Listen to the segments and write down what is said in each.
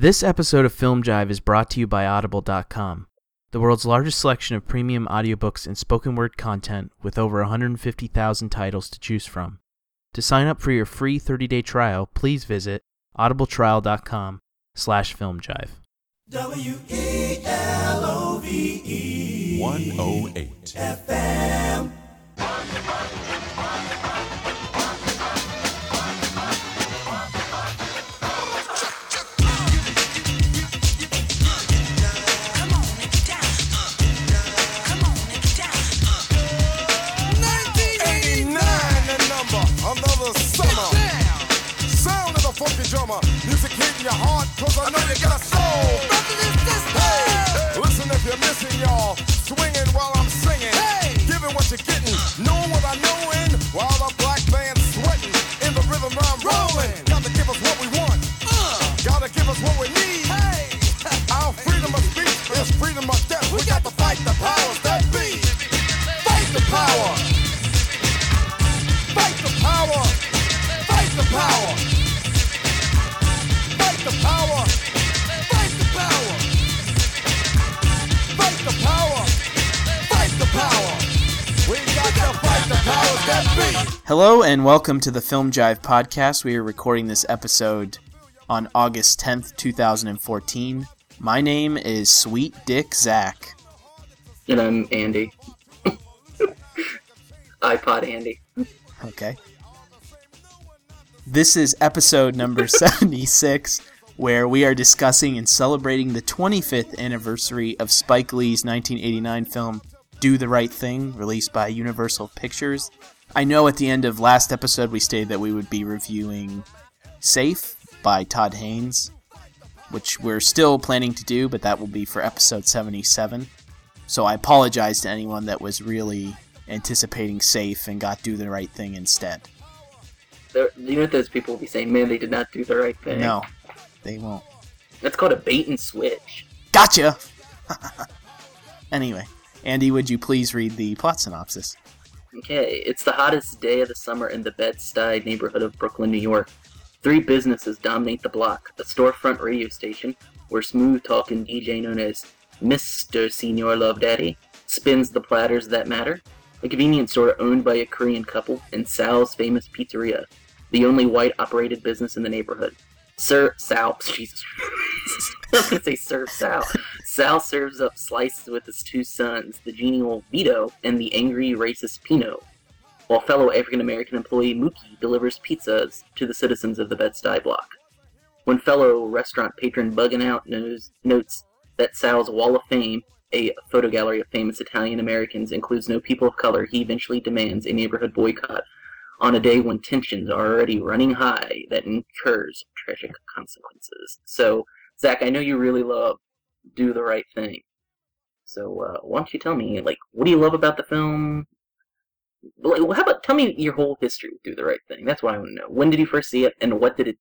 This episode of Film Jive is brought to you by Audible.com, the world's largest selection of premium audiobooks and spoken word content with over 150,000 titles to choose from. To sign up for your free 30-day trial, please visit audibletrial.com slash filmjive. W-E-L-O-V-E 108. FM I know you got a soul. Hey, listen if you're missing, y'all. Swinging while I'm singing, giving what you're getting, knowing what I knowin', while the black band's sweating in the rhythm I'm rolling. Gotta give us what we want, gotta give us what we need. Our freedom of speech is freedom of death. We got to fight the powers that be. Fight the power. Fight the power! Fight the power! Hello and welcome to the Film Jive podcast. We are recording this episode on August 10th, 2014. My name is Sweet Dick Zach. And I'm Andy. iPod Andy. Okay. This is episode number 76, where we are discussing and celebrating the 25th anniversary of Spike Lee's 1989 film Do the Right Thing, released by Universal Pictures. I know at the end of last episode we stated that we would be reviewing Safe by Todd Haynes, which we're still planning to do, but that will be for episode 77. So I apologize to anyone that was really anticipating Safe and got Do the Right Thing instead. You know what those people will be saying? Man, they did not do the right thing. No, they won't. That's called a bait and switch. Gotcha! anyway, Andy, would you please read the plot synopsis? Okay, it's the hottest day of the summer in the Bed-Stuy neighborhood of Brooklyn, New York. Three businesses dominate the block. A storefront radio station, where smooth-talking DJ known as Mr. Senior Love Daddy spins the platters that matter. A convenience store owned by a Korean couple, and Sal's famous pizzeria, the only white-operated business in the neighborhood. Sir Sal, Jesus, I was gonna say Sir Sal. Sal serves up slices with his two sons, the genial Vito and the angry racist Pino, while fellow African American employee Mookie delivers pizzas to the citizens of the Bed-Stuy block. When fellow restaurant patron Buggin' Out knows, notes that Sal's Wall of Fame, a photo gallery of famous Italian Americans, includes no people of color, he eventually demands a neighborhood boycott on a day when tensions are already running high that incurs tragic consequences. So, Zach, I know you really love Do the Right Thing. So, uh, why don't you tell me, like, what do you love about the film? Like, how about tell me your whole history with Do the Right Thing? That's what I want to know. When did you first see it, and what did it?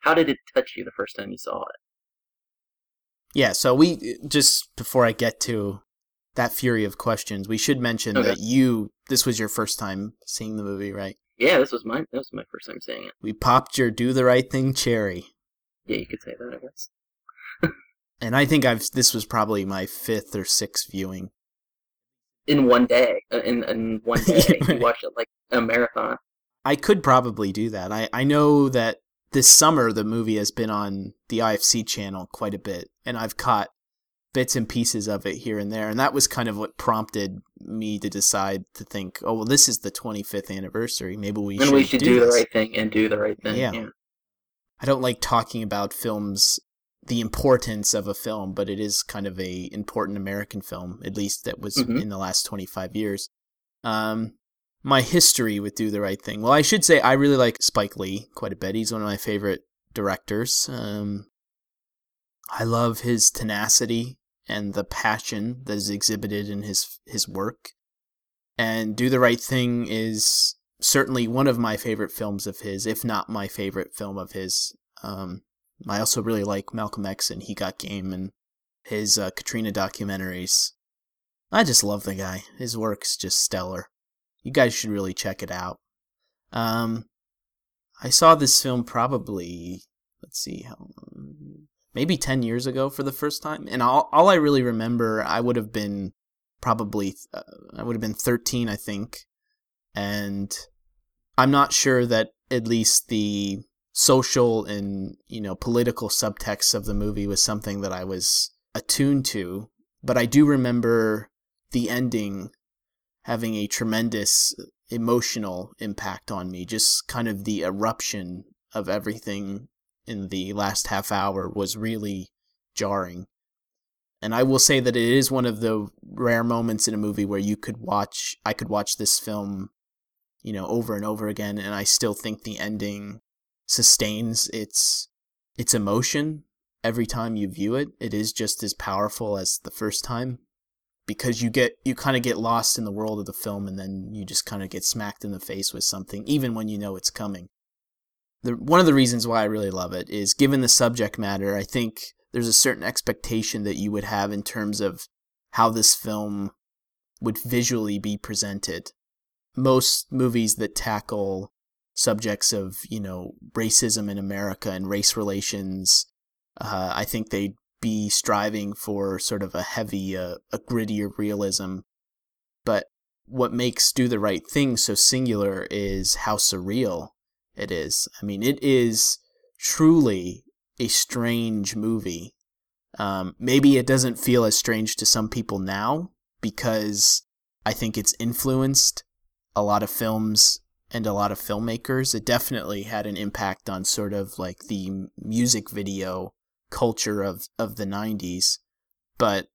How did it touch you the first time you saw it? Yeah, so we just before I get to that fury of questions, we should mention Okay. that you this was your first time seeing the movie, right? Yeah, this was my this was my first time seeing it. We popped your Do the Right Thing cherry. Yeah, you could say that, I guess. And I think I've this was probably my fifth or sixth viewing. In one day, uh, in in one day, Right. you watched it like a marathon. I could probably do that. I, I know that this summer the movie has been on the IFC channel quite a bit, and I've caught bits and pieces of it here and there, and that was kind of what prompted me to decide to think, oh well, this is the 25th anniversary. Maybe we should we should do, do, the right thing and do the right thing. Yeah. yeah. I don't like talking about films, the importance of a film, but it is kind of a important American film, at least that was Mhm. in the last 25 years. Um, my history with Do the Right Thing. Well, I should say I really like Spike Lee quite a bit. He's one of my favorite directors. Um, I love his tenacity and the passion that is exhibited in his his work. And Do the Right Thing is certainly one of my favorite films of his, if not my favorite film of his. Um, I also really like Malcolm X and He Got Game and his uh, Katrina documentaries. I just love the guy. His work's just stellar. You guys should really check it out. Um, I saw this film probably, let's see, how, maybe 10 years ago for the first time. And all, all I really remember, I would have been probably, uh, I would have been 13, I think. And I'm not sure that at least the social and, you know, political subtext of the movie was something that I was attuned to. But I do remember the ending having a tremendous emotional impact on me. Just kind of the eruption of everything in the last half hour was really jarring. And I will say that it is one of the rare moments in a movie where you could watch, I could watch this film, you know, over and over again, and I still think the ending sustains its its emotion every time you view it. It is just as powerful as the first time because you get you kind of get lost in the world of the film and then you just kind of get smacked in the face with something even when you know it's coming the one of the reasons why I really love it is given the subject matter, I think there's a certain expectation that you would have in terms of how this film would visually be presented. Most movies that tackle subjects of, you know, racism in America and race relations, uh, I think they'd be striving for sort of a heavy, uh, a grittier realism. But what makes Do the Right Thing so singular is how surreal it is. I mean, it is truly a strange movie. Um, maybe it doesn't feel as strange to some people now because I think it's influenced a lot of films and a lot of filmmakers. It definitely had an impact on sort of like the music video culture of, of the 90s. But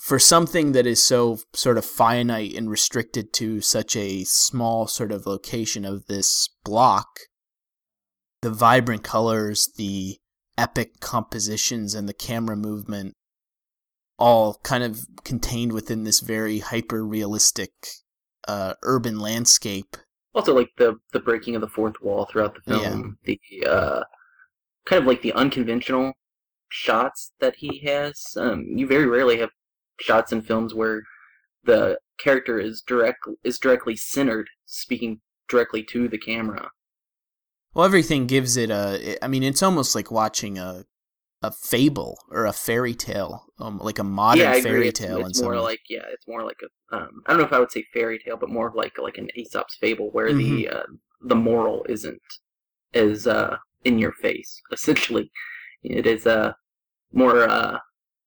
for something that is so sort of finite and restricted to such a small sort of location of this block, the vibrant colors, the epic compositions, and the camera movement all kind of contained within this very hyper realistic uh, urban landscape. Also, like the the breaking of the fourth wall throughout the film, yeah. the uh, kind of like the unconventional shots that he has. Um, you very rarely have shots in films where the character is direct is directly centered, speaking directly to the camera. Well, everything gives it a. I mean, it's almost like watching a a fable or a fairy tale, um, like a modern yeah, fairy it's, tale. It's, more like yeah, it's more like a. Um, I don't know if I would say fairy tale, but more like like an Aesop's fable, where mm-hmm. the uh, the moral isn't as uh, in your face. Essentially, it is uh, more uh,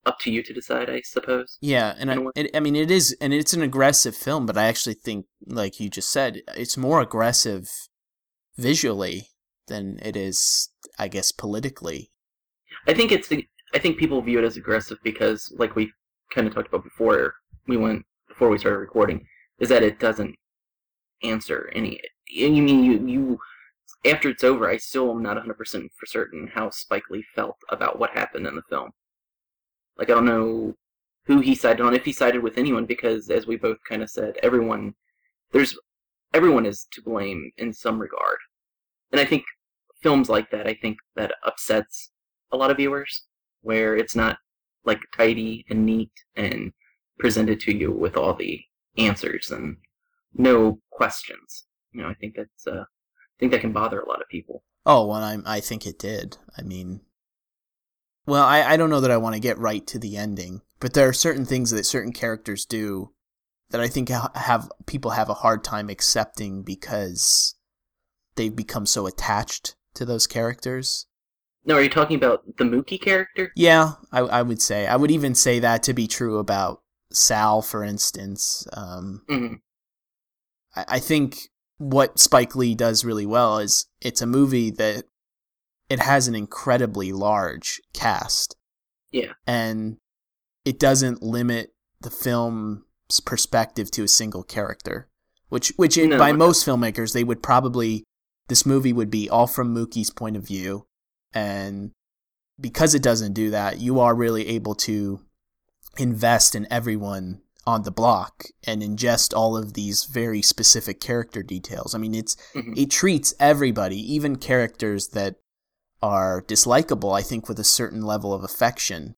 up to you to decide, I suppose. Yeah, and I, it, I mean, it is, and it's an aggressive film, but I actually think, like you just said, it's more aggressive visually than it is, I guess, politically. I think it's. I think people view it as aggressive because, like we kind of talked about before we went before we started recording, is that it doesn't answer any. You mean you you after it's over, I still am not 100% for certain how Spike Lee felt about what happened in the film. Like, I don't know who he sided on, if he sided with anyone, because as we both kind of said, everyone, there's, everyone is to blame in some regard. And I think films like that, I think that upsets a lot of viewers, where it's not like tidy and neat and presented to you with all the answers and no questions. You know, I think that's uh, I think that can bother a lot of people. Oh, well, I I think it did. I mean, well, I I don't know that I want to get right to the ending, but there are certain things that certain characters do that I think have people have a hard time accepting because they've become so attached to those characters. No, are you talking about the Mookie character? Yeah, I, I would say. I would even say that to be true about Sal, for instance. Um, mm-hmm. I, I think what Spike Lee does really well is it's a movie that it has an incredibly large cast. Yeah. And it doesn't limit the film's perspective to a single character, which which in, no, by most filmmakers they would probably this movie would be all from Mookie's point of view. And because it doesn't do that, you are really able to invest in everyone on the block and ingest all of these very specific character details. I mean, it's mm-hmm. it treats everybody, even characters that are dislikable, I think with a certain level of affection.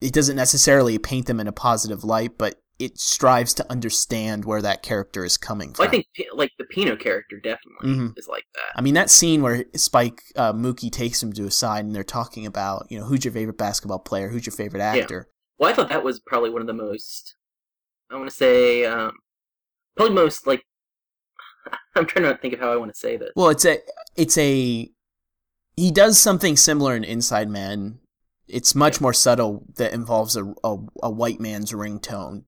It doesn't necessarily paint them in a positive light, but it strives to understand where that character is coming from. Well, I think like the Pino character definitely Mhm. is like that. I mean, that scene where Spike uh, Mookie takes him to a side and they're talking about, you know, who's your favorite basketball player, who's your favorite actor. Well, I thought that was probably one of the most. I want to say, um, probably most like. I'm trying to think of how I want to say this. Well, it's a, it's a, he does something similar in Inside Man. It's much more subtle that involves a, a, a white man's ringtone.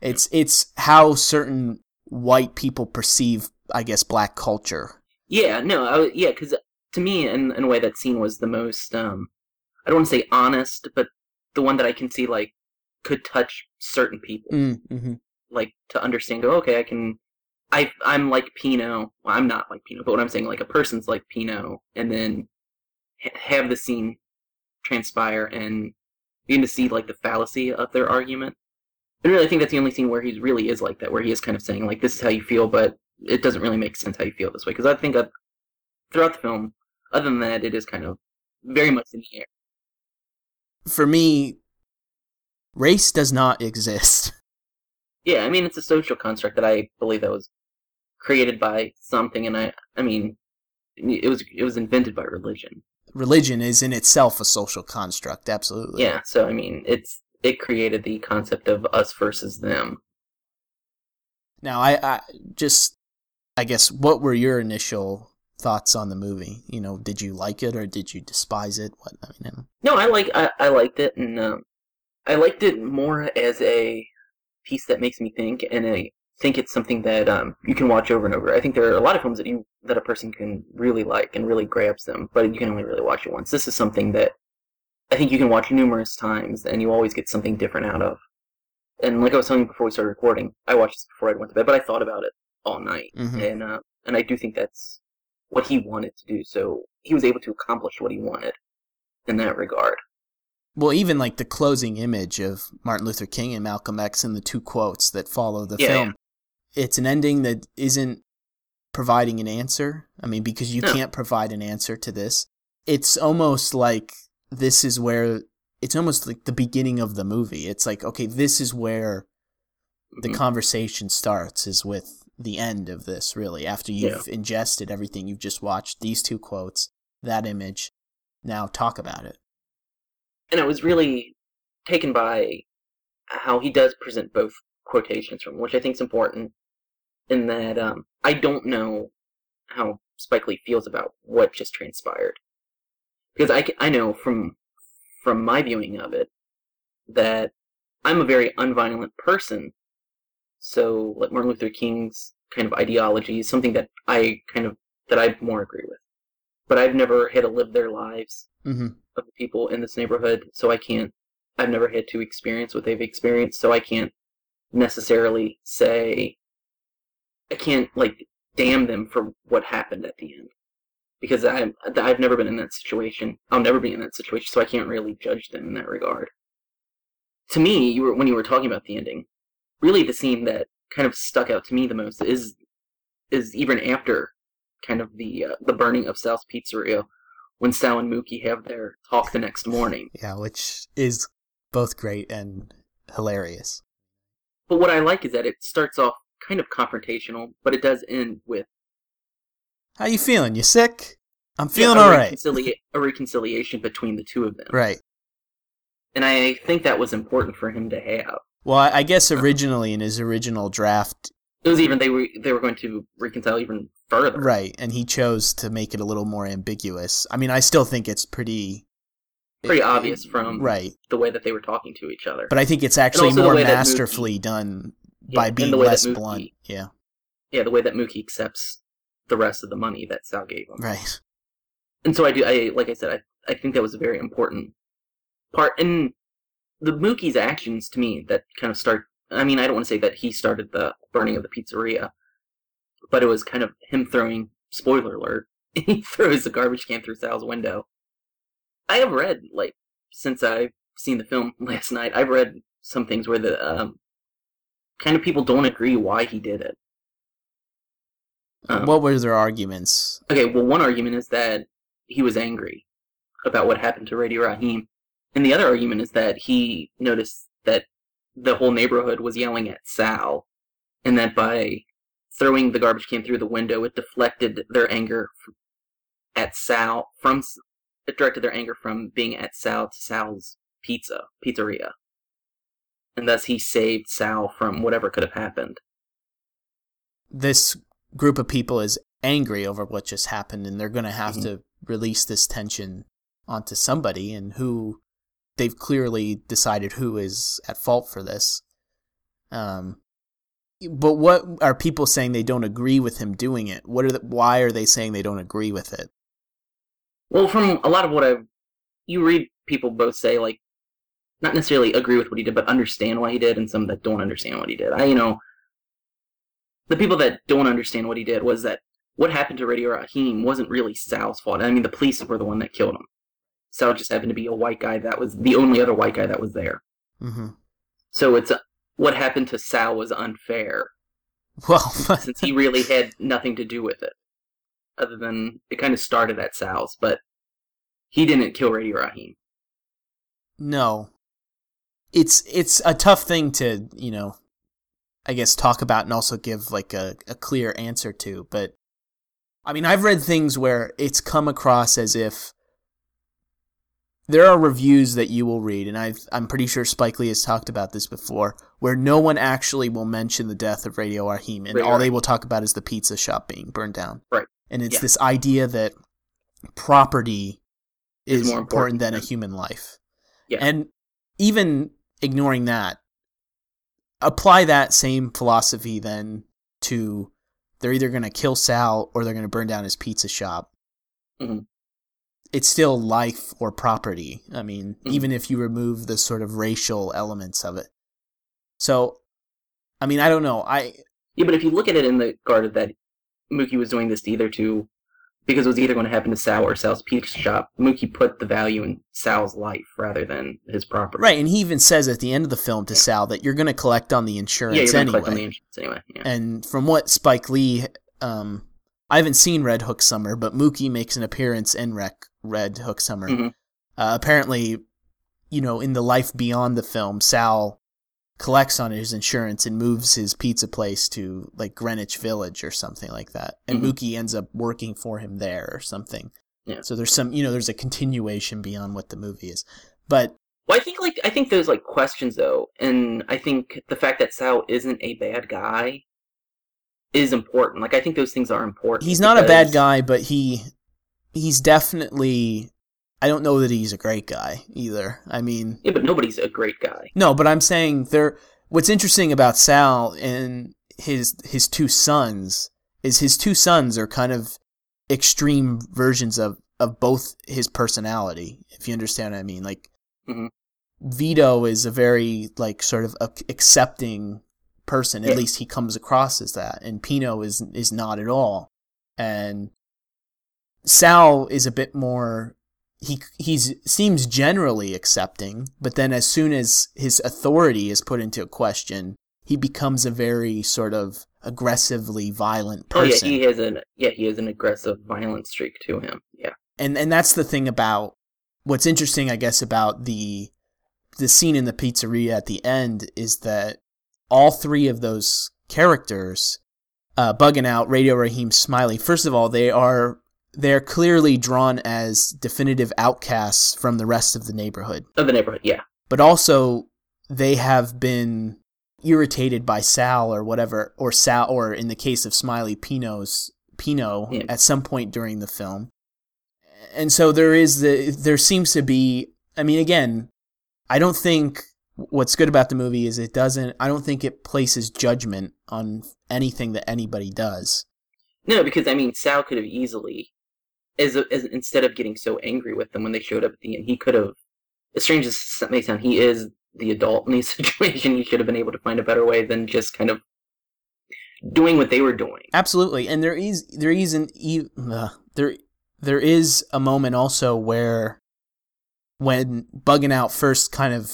It's it's how certain white people perceive, I guess, black culture. Yeah, no, I, yeah, because to me, in, in a way, that scene was the most. Um, I don't want to say honest, but the one that I can see like could touch certain people, Mm-hmm. like to understand. Go, okay, I can. I I'm like Pino. Well, I'm not like Pino, but what I'm saying, like a person's like Pino, and then ha- have the scene transpire and begin to see like the fallacy of their argument. I really think that's the only scene where he really is like that, where he is kind of saying like, "This is how you feel," but it doesn't really make sense how you feel this way. Because I think throughout the film, other than that, it is kind of very much in the air. For me, race does not exist. Yeah, I mean, it's a social construct that I believe that was created by something, and I, I mean, it was it was invented by religion. Religion is in itself a social construct, absolutely. Yeah, so I mean, it's it created the concept of us versus them. Now, I, I just, I guess, what were your initial thoughts on the movie? You know, did you like it or did you despise it? What I mean, No, I like I, I liked it, and um, I liked it more as a piece that makes me think, and I think it's something that um, you can watch over and over. I think there are a lot of films that you that a person can really like and really grabs them, but you can only really watch it once. This is something that I think you can watch numerous times, and you always get something different out of. And like I was telling you before we started recording, I watched this before I went to bed, but I thought about it all night, Mhm. and uh, and I do think that's what he wanted to do. So he was able to accomplish what he wanted in that regard. well, even like the closing image of Martin Luther King and Malcolm X and the two quotes that follow the Yeah, film, it's an ending that isn't providing an answer. I mean, because you No. can't provide an answer to this. It's almost like this is where it's almost like the beginning of the movie. It's like, okay, this is where the Mhm. conversation starts is with the end of this really after you've ingested everything you've just watched these two quotes that image now talk about it and I was really taken by how he does present both quotations from, which I think is important. In that, um, I don't know how Spike Lee feels about what just transpired, because I, I know from from my viewing of it that I'm a very unviolent person. So, like Martin Luther King's kind of ideology is something that I kind of that I more agree with, but I've never had to live their lives mm-hmm. of the people in this neighborhood, so I can't. I've never had to experience what they've experienced, so I can't necessarily say. I can't like damn them for what happened at the end, because I'm, I've never been in that situation. I'll never be in that situation, so I can't really judge them in that regard. To me, you were when you were talking about the ending, really the scene that kind of stuck out to me the most is is even after kind of the uh, the burning of Sal's Pizzeria when Sal and Mookie have their talk the next morning. yeah which is both great and hilarious But what I like is that it starts off kind of confrontational, but it does end with how you feeling? You sick? I'm feeling yeah, all right. reconcilia- a reconciliation between the two of them. right. And I think that was important for him to have. well I, guess uh-huh. originally in his original draft It was even they were they were going to reconcile even further. right and he chose to make it a little more ambiguous. I mean i still think it's pretty Pretty obvious from right. the way that they were talking to each other. but i think it's actually more masterfully done by and being less Mookie- blunt. Yeah. Yeah, the way that Mookie accepts the rest of the money that Sal gave him. right and so I do. I like I said, I I think that was a very important part. And the Mookie's actions to me that kind of start. I mean, I don't want to say that he started the burning of the pizzeria, but it was kind of him throwing. Spoiler alert: he throws the garbage can through Sal's window. I have read like since I've seen the film last night. I've read some things where the um, kind of people don't agree why he did it. Um, what were their arguments? Okay, well, one argument is that he was angry about what happened to Radio Raheem, and the other argument is that he noticed that the whole neighborhood was yelling at Sal, and that by throwing the garbage can through the window, it deflected their anger at Sal from it directed their anger from being at Sal to Sal's pizza pizzeria, and thus he saved Sal from whatever could have happened. This group of people is angry over what just happened, and they're going to have Mhm. to release this tension onto somebody, and who they've clearly decided who is at fault for this. Um, but what are people saying they don't agree with him doing it? What are the, why are they saying they don't agree with it? Well, from a lot of what I've you read people both say like not necessarily agree with what he did, but understand why he did, and some that don't understand what he did. I you know the people that don't understand what he did was that what happened to Radio Raheem wasn't really Sal's fault. I mean, the police were the one that killed him. Sal just happened to be a white guy that was the only other white guy that was there. Mm-hmm. So it's what happened to Sal was unfair Well, since he really had nothing to do with it, other than it kind of started at Sal's, but he didn't kill Radio Raheem. No. It's it's a tough thing to, you know, I guess talk about and also give like a, a clear answer to, but I mean, I've read things where it's come across as if there are reviews that you will read, and I've, I'm pretty sure Spike Lee has talked about this before, where no one actually will mention the death of Radio Raheem, and Right, all they will talk about is the pizza shop being burned down. Right. And it's Yeah. this idea that property Is is, more important, important than a human life. Yeah. And even ignoring that, apply that same philosophy then to they're either going to kill Sal or they're going to burn down his pizza shop. Mhm. It's still life or property. I mean, Mhm. even if you remove the sort of racial elements of it. So, I mean, I don't know. I Yeah, but if you look at it in the guard that Mookie was doing this either to because it was either going to happen to Sal or Sal's pizza shop, Mookie put the value in Sal's life rather than his property. right, and he even says at the end of the film to Sal that you're going to collect on the insurance Yeah, you're going to anyway. collect on the insurance anyway. Yeah. And from what Spike Lee, um, I haven't seen Red Hook Summer, but Mookie makes an appearance in Rec- Red Hook Summer. Mhm. Uh, apparently, you know, in the life beyond the film, Sal collects on his insurance and moves his pizza place to like Greenwich Village or something like that. And Mhm. Mookie ends up working for him there or something. Yeah. So there's some, you know, there's a continuation beyond what the movie is. But Well, I think like I think there's like questions though, and I think the fact that Sal isn't a bad guy is important. Like I think those things are important. he's not a bad guy, but he he's definitely I don't know that he's a great guy either. I mean, Yeah, but nobody's a great guy. no, but I'm saying there what's interesting about Sal and his his two sons is his two sons are kind of extreme versions of of both his personality, if you understand what I mean. Like Mhm. Vito is a very like sort of ac- accepting person. At Yeah. least he comes across as that, and Pino is is not at all. And Sal is a bit more. He he's seems generally accepting, but then as soon as his authority is put into question, he becomes a very sort of aggressively violent person. Oh yeah, he has an yeah he has an aggressive, violent streak to him. Yeah. and and that's the thing about what's interesting, I guess, about the the scene in the pizzeria at the end is that all three of those characters, uh, bugging out, Radio Raheem, Smiley. First of all, they are they're clearly drawn as definitive outcasts from the rest of the neighborhood, Of the neighborhood. Yeah. but also they have been irritated by Sal or whatever, or Sal, or in the case of Smiley, Pino's Pino Yeah. at some point during the film and so there is the there seems to be i mean again i don't think what's good about the movie is it doesn't i don't think it places judgment on anything that anybody does No, because I mean Sal could have easily, as, as instead of getting so angry with them when they showed up at the end, he could have. As strange as that may sound, he is the adult in this situation. He should have been able to find a better way than just kind of doing what they were doing. absolutely and there is there is an uh, there there is a moment also where when bugging out first kind of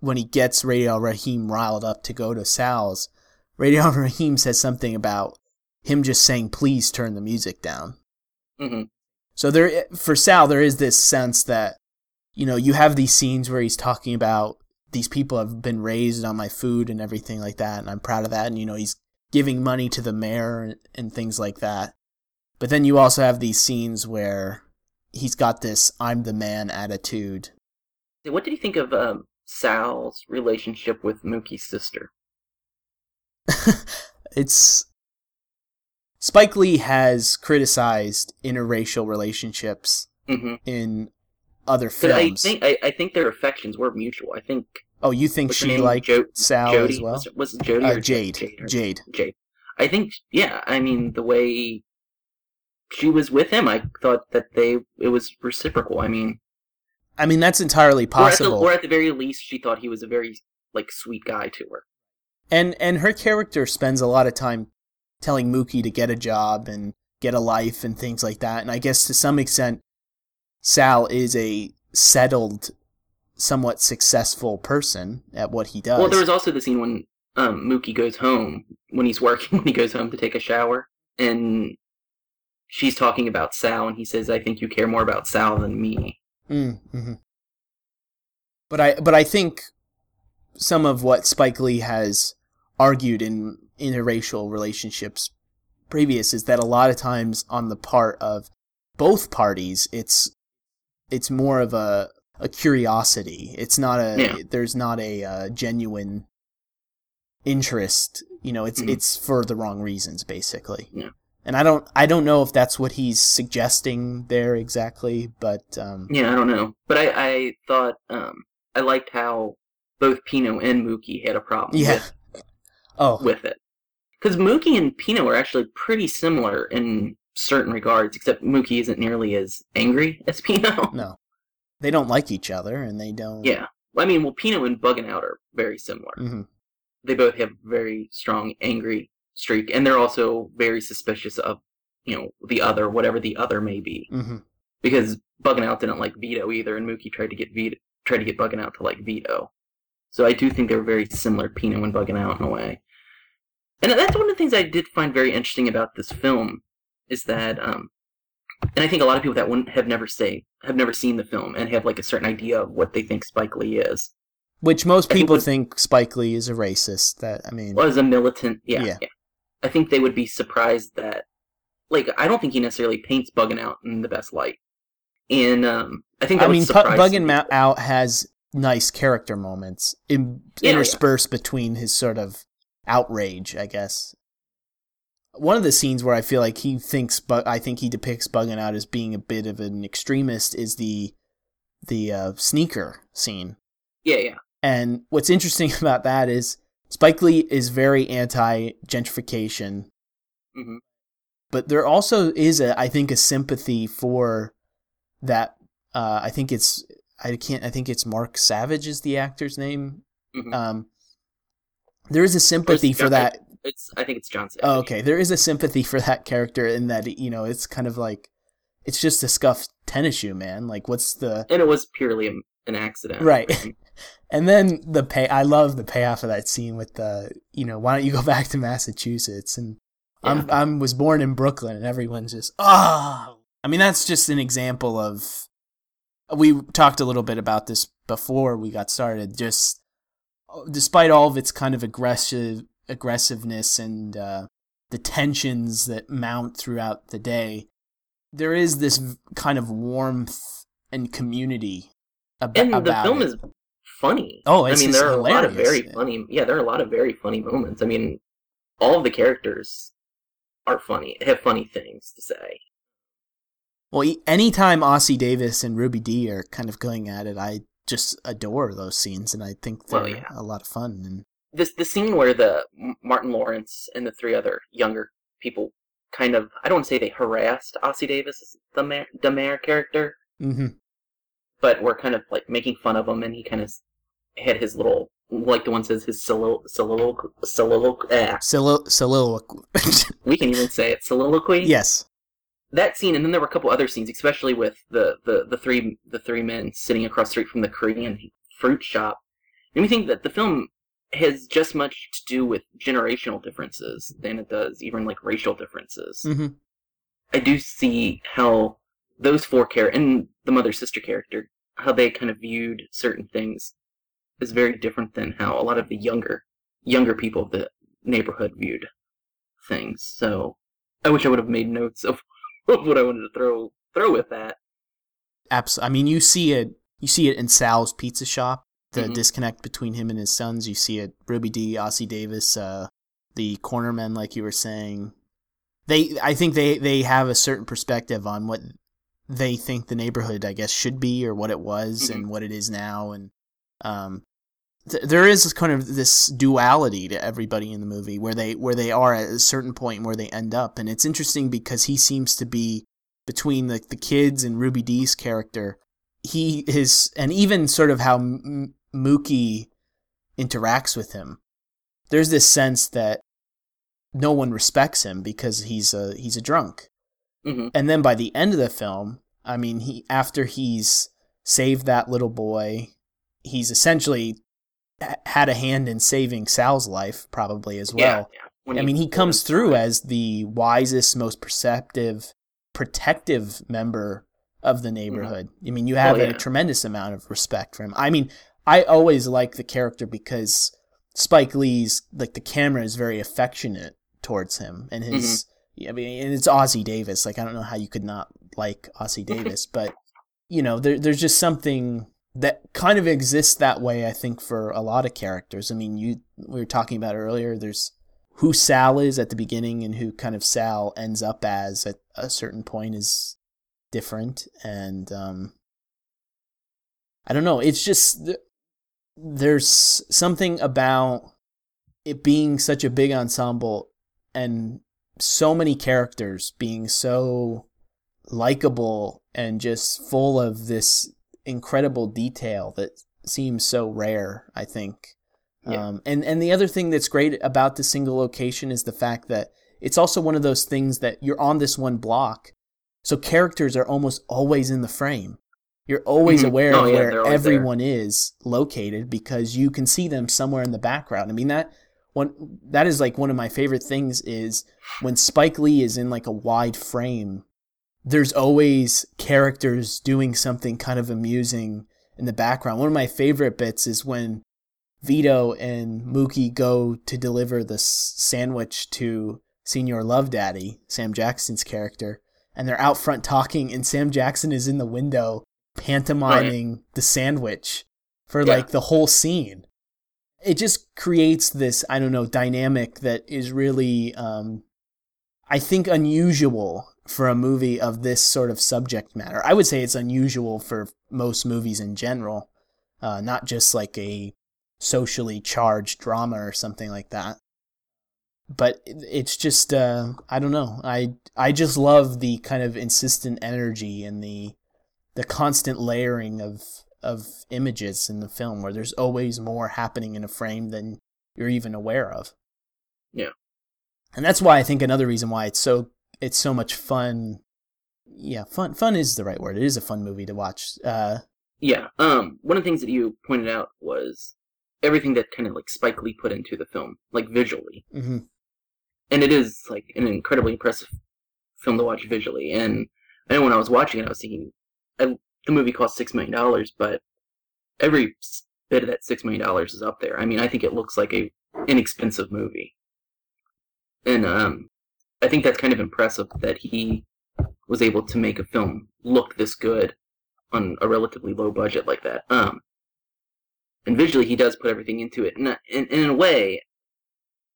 when he gets radio raheem riled up to go to sal's radio raheem says something about him just saying please turn the music down hmm So there, for Sal, there is this sense that, you know, you have these scenes where he's talking about these people have been raised on my food and everything like that, and I'm proud of that. And you know, he's giving money to the mayor and, things like that. But then you also have these scenes where he's got this "I'm the man" attitude. What did you think of um, Sal's relationship with Mookie's sister? it's Spike Lee has criticized interracial relationships Mm-hmm. in other But I films. think I, I think their affections were mutual. I think oh, you think she liked Jo- Sal Jody as well? was, it- was it Jody Uh, or Jade. Jade, or- Jade. Jade. I think yeah. I mean the way she was with him, I thought that they it was reciprocal. I mean, I mean, that's entirely or at, the, possible. or at the very least, she thought he was a very like sweet guy to her. and and her character spends a lot of time telling Mookie to get a job and get a life and things like that. And I guess to some extent, Sal is a settled, somewhat successful person at what he does. Well, there was also the scene when um, Mookie goes home when he's working. When he goes home to take a shower, and she's talking about Sal, and he says, "I think you care more about Sal than me." Mm, hmm But I but I think some of what Spike Lee has argued in interracial relationships previous is that a lot of times on the part of both parties it's it's more of a a curiosity. It's not a Yeah. there's not a uh, genuine interest. You know, it's Mhm. it's for the wrong reasons basically. Yeah. And I don't I don't know if that's what he's suggesting there exactly, but um Yeah, I don't know, but I I thought um, I liked how both Pino and Mookie had a problem yeah. with, Oh, with it because Mookie and Pino are actually pretty similar in certain regards, except Mookie isn't nearly as angry as Pino. no. They don't like each other and they don't Yeah, well, I mean, well, Pino and Bugging Out are very similar. hmm they both have very strong angry streak and they're also very suspicious of you know the other whatever the other may be hmm because bugging out didn't like vito either and mookie tried to get vito tried to get bugging out to like vito so i do think they're very similar pino and bugging out in a way and that's one of the things i did find very interesting about this film is that um and i think a lot of people that wouldn't have never say have never seen the film and have like a certain idea of what they think spike lee is Which most I think people think Spike Lee is a racist. That I mean, was a militant. Yeah, Yeah. yeah. I think they would be surprised that, like, I don't think he necessarily paints Bugging Out in the best light. And um, I think that I mean, surprise Bugging people. Out has nice character moments in- Yeah, interspersed between his sort of outrage, I guess. One of the scenes where I feel like he thinks, but I think he depicts Bugging Out as being a bit of an extremist is the the uh, sneaker scene. Yeah, yeah, And what's interesting about that is Spike Lee is very anti gentrification, hmm but there also is a I think a sympathy for that. Uh, I think it's I can't I think it's Mark Savage is the actor's name. Mhm. Um, there is a sympathy for that. It's. I think it's John Oh, okay, there is a sympathy for that character in that you know it's kind of like it's just a scuffed tennis shoe, man. Like what's the And it was purely an accident. Right. And then the pay I love the payoff of that scene with the you know, why don't you go back to Massachusetts and I'm I'm was born in Brooklyn and everyone's just ah I mean that's just an example of we talked a little bit about this before we got started just despite all of its kind of aggressive aggressiveness and uh, the tensions that mount throughout the day there is this kind of warmth and community ab- and the about film it. is funny. Oh, I mean, there are a lot of very funny. Yeah, there are a lot of very funny moments. I mean, all of the characters are funny. Have funny things to say. Well, anytime Ossie Davis and Ruby Dee are kind of going at it, I just adore those scenes, and I think they're Well, yeah. a lot of fun. And this the scene where the Martin Lawrence and the three other younger people kind of I don't say they harassed Ossie Davis, the mayor, the mayor character, hmm but were kind of like making fun of him, and he kind of had his little like the one says his solilo solilo solilo. Solilo- soliloquy. we can even say it soliloquy. yes. That scene, and then there were a couple other scenes, especially with the the the three the three men sitting across the street from the Korean fruit shop. Made me think that the film has just much to do with generational differences than it does even like racial differences. hmm I do see how those four characters and the mother sister character how they kind of viewed certain things is very different than how a lot of the younger younger people of the neighborhood viewed things. So I wish I would have made notes of what I wanted to throw throw with that. Abs- I mean, you see it. You see it in Sal's Pizza Shop. The Mhm. disconnect between him and his sons. You see it. Ruby Dee, Ossie Davis, uh, the cornermen, like you were saying. They, I think they they have a certain perspective on what they think the neighborhood, I guess, should be or what it was Mhm. and what it is now, and um, th- there is kind of this duality to everybody in the movie where they where they are at a certain point and where they end up, and it's interesting because he seems to be between the the kids and Ruby Dee's character. He is, and even sort of how M- Mookie interacts with him. There's this sense that no one respects him because he's a he's a drunk. hmm And then by the end of the film, I mean, he after he's saved that little boy, he's essentially had a hand in saving Sal's life, probably as well. yeah, yeah. I mean, he comes through as the wisest, most perceptive, protective member of the neighborhood. I mean, you have Mm-hmm. Oh, yeah. a tremendous amount of respect for him. I mean, I always like the character because Spike Lee's like the camera is very affectionate towards him and his. Mm-hmm. I mean, and it's Ossie Davis. Like, I don't know how you could not like Ossie Davis, but you know, there, there's just something that kind of exists that way. I think for a lot of characters. I mean, you we were talking about earlier. There's who Sal is at the beginning and who kind of Sal ends up as at a certain point is different, and um, I don't know. It's just there's something about it being such a big ensemble and so many characters being so likable and just full of this incredible detail that seems so rare, I think. Yeah. Um, and, and the other thing that's great about the single location is the fact that it's also one of those things that you're on this one block. So characters are almost always in the frame. You're always Mhm. aware Oh, of yeah, where everyone is located because you can see them somewhere in the background. I mean that one that is like one of my favorite things is when Spike Lee is in like a wide frame, there's always characters doing something kind of amusing in the background. One of my favorite bits is when Vito and Mookie go to deliver the sandwich to Senior Love Daddy, Sam Jackson's character, and they're out front talking, and Sam Jackson is in the window pantomiming the sandwich for Yeah. like the whole scene. It just creates this, I don't know, dynamic that is really, um, I think, unusual for a movie of this sort of subject matter. I would say it's unusual for most movies in general, uh, not just like a socially charged drama or something like that. But it's just, uh, I don't know. I I just love the kind of insistent energy and the the constant layering of of images in the film, where there's always more happening in a frame than you're even aware of. Yeah. and that's why I think another reason why it's so it's so much fun. Yeah, fun fun is the right word. It is a fun movie to watch. Uh, Yeah. Um. One of the things that you pointed out was everything that kind of like Spike Lee put into the film, like visually, mhm. and it is like an incredibly impressive film to watch visually. And I know when I was watching it, I was thinking, I, the movie cost six million dollars, but every bit of that six million dollars is up there. I mean, I think it looks like a inexpensive movie, and um, I think that's kind of impressive that he was able to make a film look this good on a relatively low budget like that. Um, and visually, he does put everything into it, and, and, and in a way,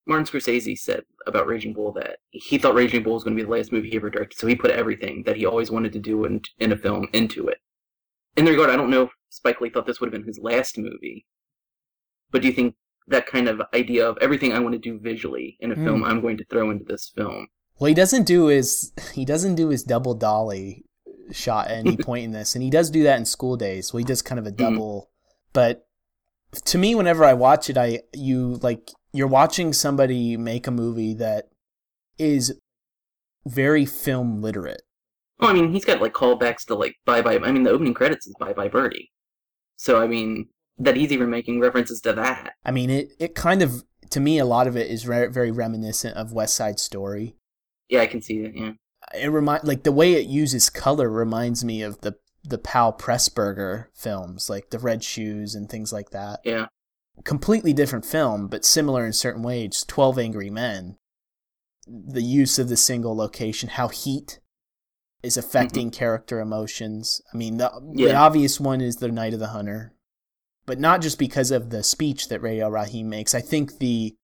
Martin Scorsese said about Raging Bull that he thought Raging Bull was going to be the last movie he ever directed, so he put everything that he always wanted to do in, in a film into it. In the regard, I don't know if Spike Lee thought this would have been his last movie, but do you think that kind of idea of everything I want to do visually in a Mm. film, I'm going to throw into this film? Well, he doesn't do his he doesn't do his double dolly shot at any point in this, and he does do that in School Daze. Well, he does kind of a double, but to me, whenever I watch it, I you like you're watching somebody make a movie that is very film literate. Oh, I mean, he's got like callbacks to like Bye Bye. I mean, the opening credits is Bye Bye Birdie, so I mean that he's even making references to that. I mean, it it kind of to me a lot of it is re- very reminiscent of West Side Story. Yeah, I can see that. Yeah. it remind like the way it uses color reminds me of the the Powell Pressburger films, like The Red Shoes and things like that. Yeah. Completely different film, but similar in certain ways. Twelve Angry Men. The use of the single location, how heat is mm-hmm. affecting character emotions. I mean, the, the obvious one is the Night of the Hunter, but not just because of the speech that Radio Raheem makes. I think the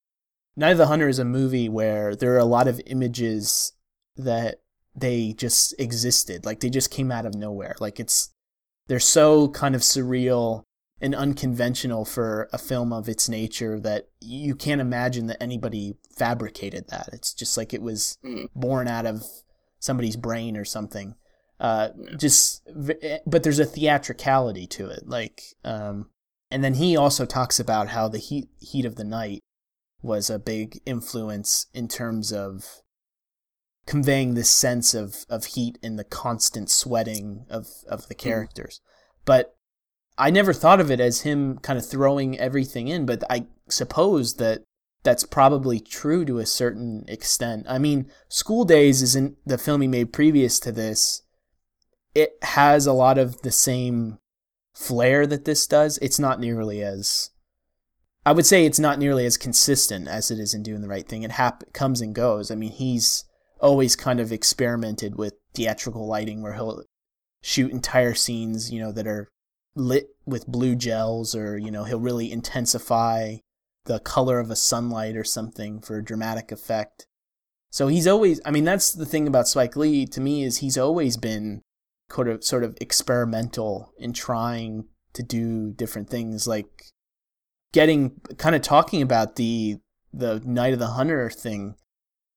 Night of the Hunter is a movie where there are a lot of images that they just existed, like they just came out of nowhere. Like it's they're so kind of surreal and unconventional for a film of its nature that you can't imagine that anybody fabricated that. It's just like it was Mm. born out of somebody's brain or something. Uh, just, but there's a theatricality to it. Like, um, and then he also talks about how the heat heat of the night was a big influence in terms of conveying this sense of, of heat and the constant sweating of, of the hmm. characters. But I never thought of it as him kind of throwing everything in, but I suppose that that's probably true to a certain extent. I mean, School Daze isn't the film he made previous to this. It has a lot of the same flair that this does. It's not nearly as I would say it's not nearly as consistent as it is in doing the right thing. It hap- comes and goes. I mean, he's always kind of experimented with theatrical lighting where he'll shoot entire scenes, you know, that are lit with blue gels or, you know, he'll really intensify the color of a sunlight or something for a dramatic effect. So he's always I mean that's the thing about Spike Lee to me is he's always been sort of sort of experimental in trying to do different things like getting kind of talking about the the Night of the Hunter thing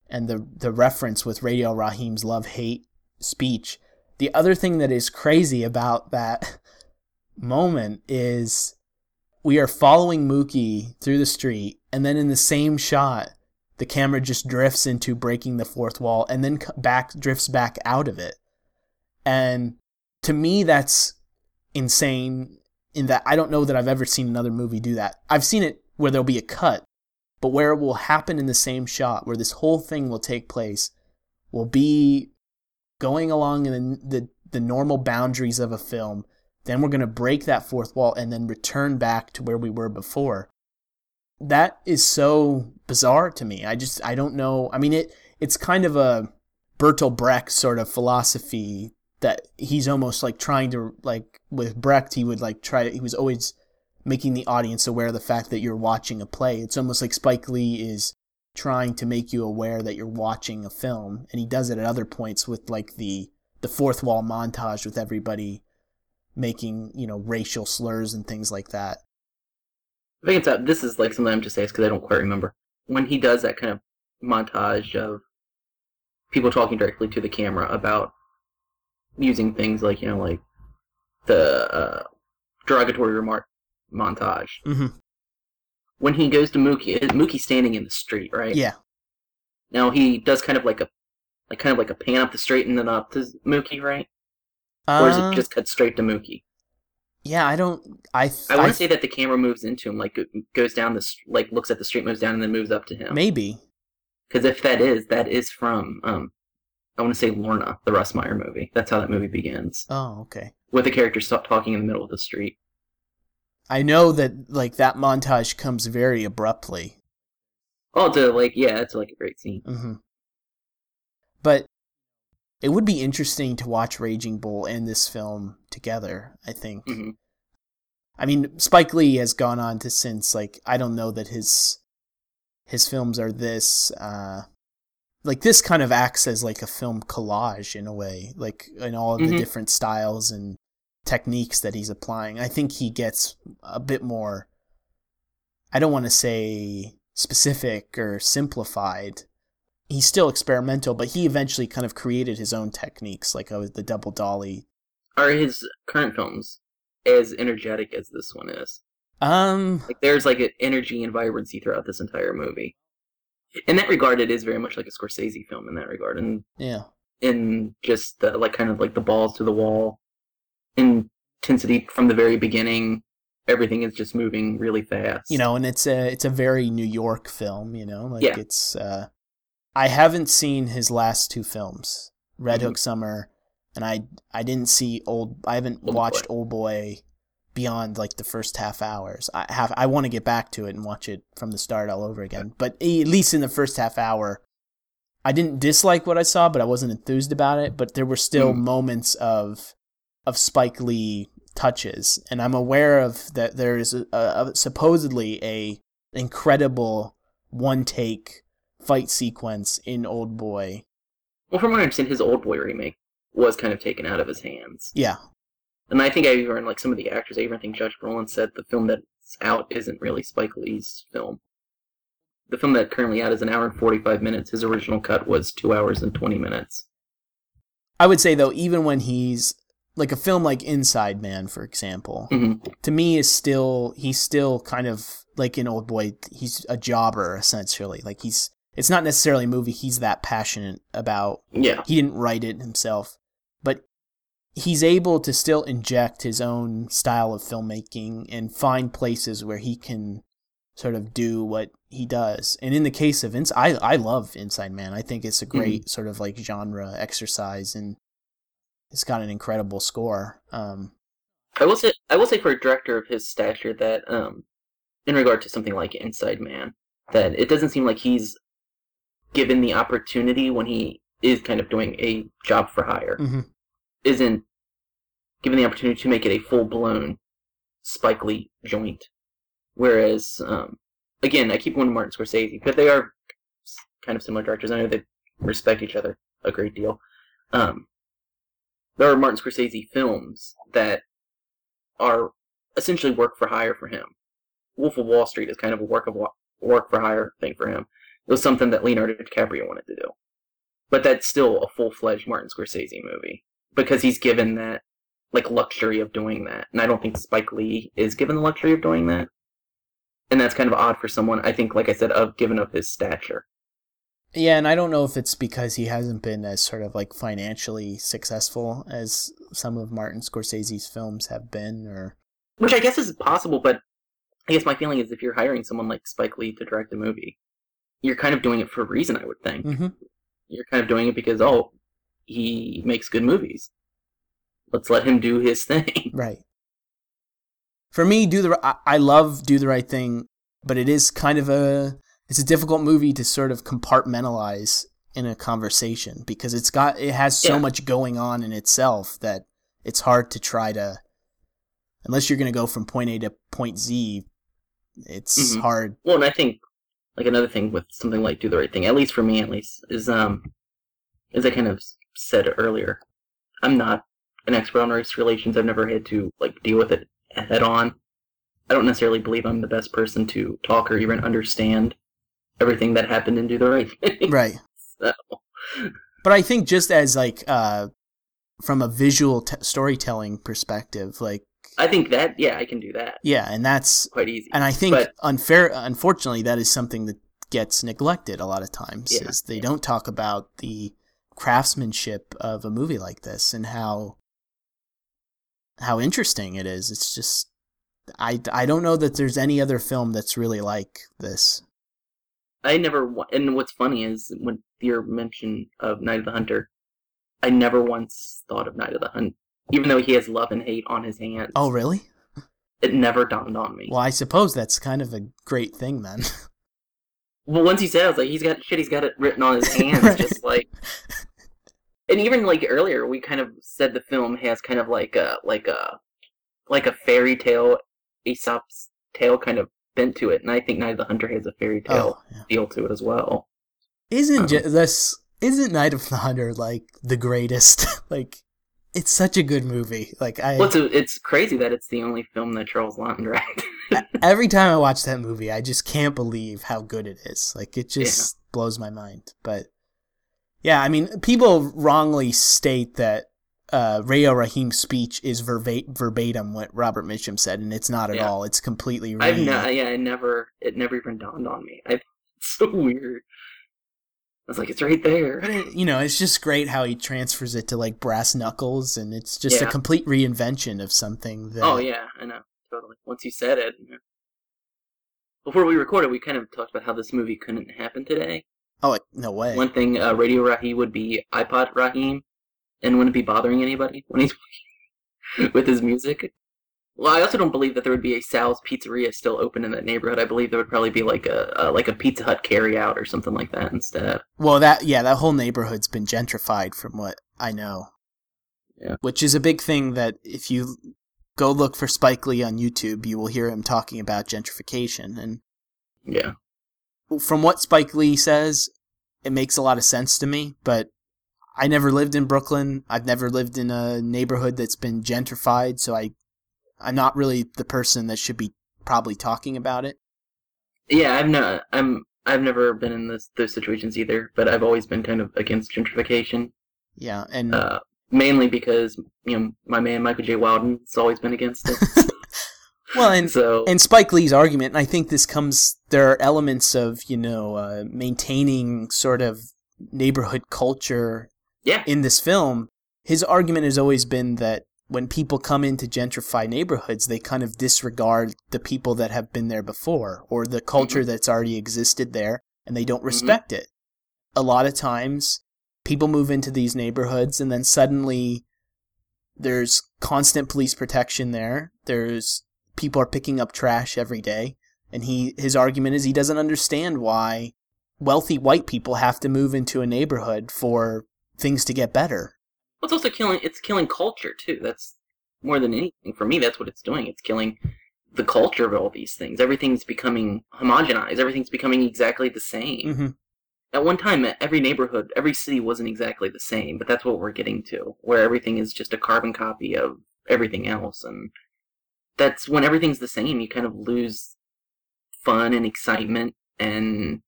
and the the reference with Radio Raheem's love hate speech. The other thing that is crazy about that moment is we are following Mookie through the street, and then in the same shot, the camera just drifts into breaking the fourth wall, and then back drifts back out of it. And to me, that's insane. In that I don't know that I've ever seen another movie do that. I've seen it where there'll be a cut, but where it will happen in the same shot, where this whole thing will take place, will be going along in the the, the normal boundaries of a film. Then we're going to break that fourth wall and then return back to where we were before. That is so bizarre to me. I just I don't know. I mean it it's kind of a Bertolt Brecht sort of philosophy that he's almost like trying to like with Brecht he would like try he was always making the audience aware of the fact that you're watching a play. It's almost like Spike Lee is trying to make you aware that you're watching a film and he does it at other points with like the the fourth wall montage with everybody making, you know, racial slurs and things like that. I think it's uh, this is like something I'm just saying because I don't quite remember when he does that kind of montage of people talking directly to the camera about using things like you know like the uh, derogatory remark montage. Mhm. When he goes to Mookie, uh, Mookie's standing in the street, right? Yeah. Now he does kind of like a like kind of like a pan up the street and then up to Mookie, right? Or is Uh, it just cut straight to Mookie? Yeah, I don't I th- I want to say that the camera moves into him, like goes down the s- like looks at the street, moves down, and then moves up to him. maybe. Because if that is, that is from um, I want to say Lorna, the Russ Meyer movie. That's how that movie begins Oh, okay. with the characters stop talking in the middle of the street. I know that like that montage comes very abruptly. Oh, to like yeah, it's like a great scene. Mm-hmm. But it would be interesting to watch Raging Bull and this film together. I think. hmm I mean, Spike Lee has gone on to since like I don't know that his his films are this uh like this kind of acts as like a film collage in a way, like in all of the Mhm. different styles and techniques that he's applying. I think he gets a bit more I don't want to say specific or simplified. He's still experimental, but he eventually kind of created his own techniques, like uh, the double dolly. Are his current films as energetic as this one is? Um, Like there's like an energy and vibrancy throughout this entire movie. In that regard, it is very much like a Scorsese film in that regard, and yeah. in just the like kind of like the balls to the wall intensity from the very beginning. Everything is just moving really fast. you know and it's a it's a very new york film you know like Yeah. it's uh i haven't seen his last two films red Mhm. hook summer and I I didn't see old. I haven't Old watched Boy. Old Boy beyond like the first half hours. I have I want to get back to it and watch it from the start all over again. But at least in the first half hour, I didn't dislike what I saw, but I wasn't enthused about it. But there were still Mm. moments of of Spike Lee touches, and I'm aware of that. There is a, a, supposedly a incredible one take fight sequence in Old Boy. Well, from what I understand, his Old Boy remake was kind of taken out of his hands. Yeah, And I think I even like some of the actors. I even think Josh Brolin said the film that's out isn't really Spike Lee's film. The film that currently out is an hour and forty five minutes. His original cut was two hours and twenty minutes. I would say though, even when he's like a film like Inside Man, for example, hmm to me is still he's still kind of like an old boy. He's a jobber essentially. Like he's it's not necessarily a movie he's that passionate about. Yeah, He didn't write it himself, he's able to still inject his own style of filmmaking and find places where he can sort of do what he does. And in the case of Inside, I I love Inside Man. I think it's a great sort of like genre exercise and it's got an incredible score. Um I will say I will say for a director of his stature that um, in regard to something like Inside Man, that it doesn't seem like he's given the opportunity when he is kind of doing a job for hire. mhm. Isn't given the opportunity to make it a full blown Spike Lee joint. Whereas, um, again, I keep going to Martin Scorsese, but they are kind of similar directors. I know they respect each other a great deal. Um, there are Martin Scorsese films that are essentially work for hire for him. Wolf of Wall Street is kind of a work of work for hire thing for him. It was something that Leonardo DiCaprio wanted to do, but that's still a full fledged Martin Scorsese movie because he's given that like luxury of doing that, and I don't think Spike Lee is given the luxury of doing that, and that's kind of odd for someone. I think, like I said, of given of his stature. Yeah, and I don't know if it's because he hasn't been as sort of like financially successful as some of Martin Scorsese's films have been or Which I guess is possible, but I guess my feeling is if you're hiring someone like Spike Lee to direct a movie, you're kind of doing it for a reason, I would think. Mhm. You're kind of doing it because, oh, he makes good movies. Let's let him do his thing. Right. For me, do the I, I love do the right thing, but it is kind of a it's a difficult movie to sort of compartmentalize in a conversation because it's got it has so Yeah. much going on in itself that it's hard to try to unless you're going to go from point A to point Z. It's Mhm. hard. Well, and I think like another thing with something like Do the Right Thing, at least for me, at least, is um, as I kind of said earlier, I'm not an expert on race relations. I've never had to like deal with it head on. I don't necessarily believe I'm the best person to talk or even understand everything that happened and Do the Right Thing. Right. So, But I think just as like uh from a visual t- storytelling perspective, like I think that yeah, I can do that yeah, and that's quite easy. and I think But- unfair unfortunately that is something that gets neglected a lot of times Yeah, is they yeah. don't talk about the craftsmanship of a movie like this and how how interesting it is. It's just I, I don't know that there's any other film that's really like this. I never, and what's funny is when your mention of Night of the Hunter, I never once thought of Night of the Hunt, even though he has love and hate on his hands. Oh, really? it never dawned on me. Well, I suppose that's kind of a great thing then. Well, once he said, it, I was like, he's got shit. He's got it written on his hands, Right. just like. And even like earlier, we kind of said the film has kind of like a like a like a fairy tale, Aesop's tale kind of bent to it, and I think Night of the Hunter has a fairy tale oh, yeah. feel to it as well. Isn't Um, this isn't Night of the Hunter like the greatest? like it's such a good movie. Like I Well, it's, it's crazy that it's the only film that Charles Laughton directed. every time I watch that movie, I just can't believe how good it is. Like it just blows my mind. But yeah, I mean, people wrongly state that uh, Radio Raheem's speech is verba- verbatim what Robert Mitchum said, and it's not at Yeah. all. It's completely. I've re- yeah, I never, it never even dawned on me. I, it's so weird. I was like, it's right there. It, you know, it's just great how he transfers it to like brass knuckles, and it's just a complete reinvention of something that. Oh yeah, I know, totally. Once you said it. yeah. Before we recorded, we kind of talked about how this movie couldn't happen today. Oh, like, no way. One thing, uh, Radio Raheem would be iPod Raheem, and wouldn't be bothering anybody when he's with his music. Well, I also don't believe that there would be a Sal's Pizzeria still open in that neighborhood. I believe there would probably be like a, a like a Pizza Hut carry out or something like that instead. Well, that yeah, that whole neighborhood's been gentrified from what I know. Yeah. Which is a big thing that if you go look for Spike Lee on YouTube, you will hear him talking about gentrification. And Yeah. From what Spike Lee says, it makes a lot of sense to me, but I never lived in Brooklyn. I've never lived in a neighborhood that's been gentrified, so I I'm not really the person that should be probably talking about it. Yeah, I've no, I'm I've never been in this those situations either, but I've always been kind of against gentrification. Yeah, and Uh, mainly because you know my man Michael J. Wilden has always been against it. well, and so and Spike Lee's argument, and I think this comes. There are elements of you know uh, maintaining sort of neighborhood culture yeah, in this film. His argument has always been that when people come in to gentrify neighborhoods, they kind of disregard the people that have been there before or the culture that's already existed there, and they don't respect it. A lot of times, people move into these neighborhoods, and then suddenly there's constant police protection there. There's people are picking up trash every day, and he his argument is he doesn't understand why wealthy white people have to move into a neighborhood for things to get better. Well, it's also killing. It's killing culture too. That's more than anything for me. That's what it's doing. It's killing the culture of all these things. Everything's becoming homogenized. Everything's becoming exactly the same. hmm At one time, every neighborhood, every city wasn't exactly the same. But that's what we're getting to, where everything is just a carbon copy of everything else, and that's when everything's the same. You kind of lose fun and excitement, and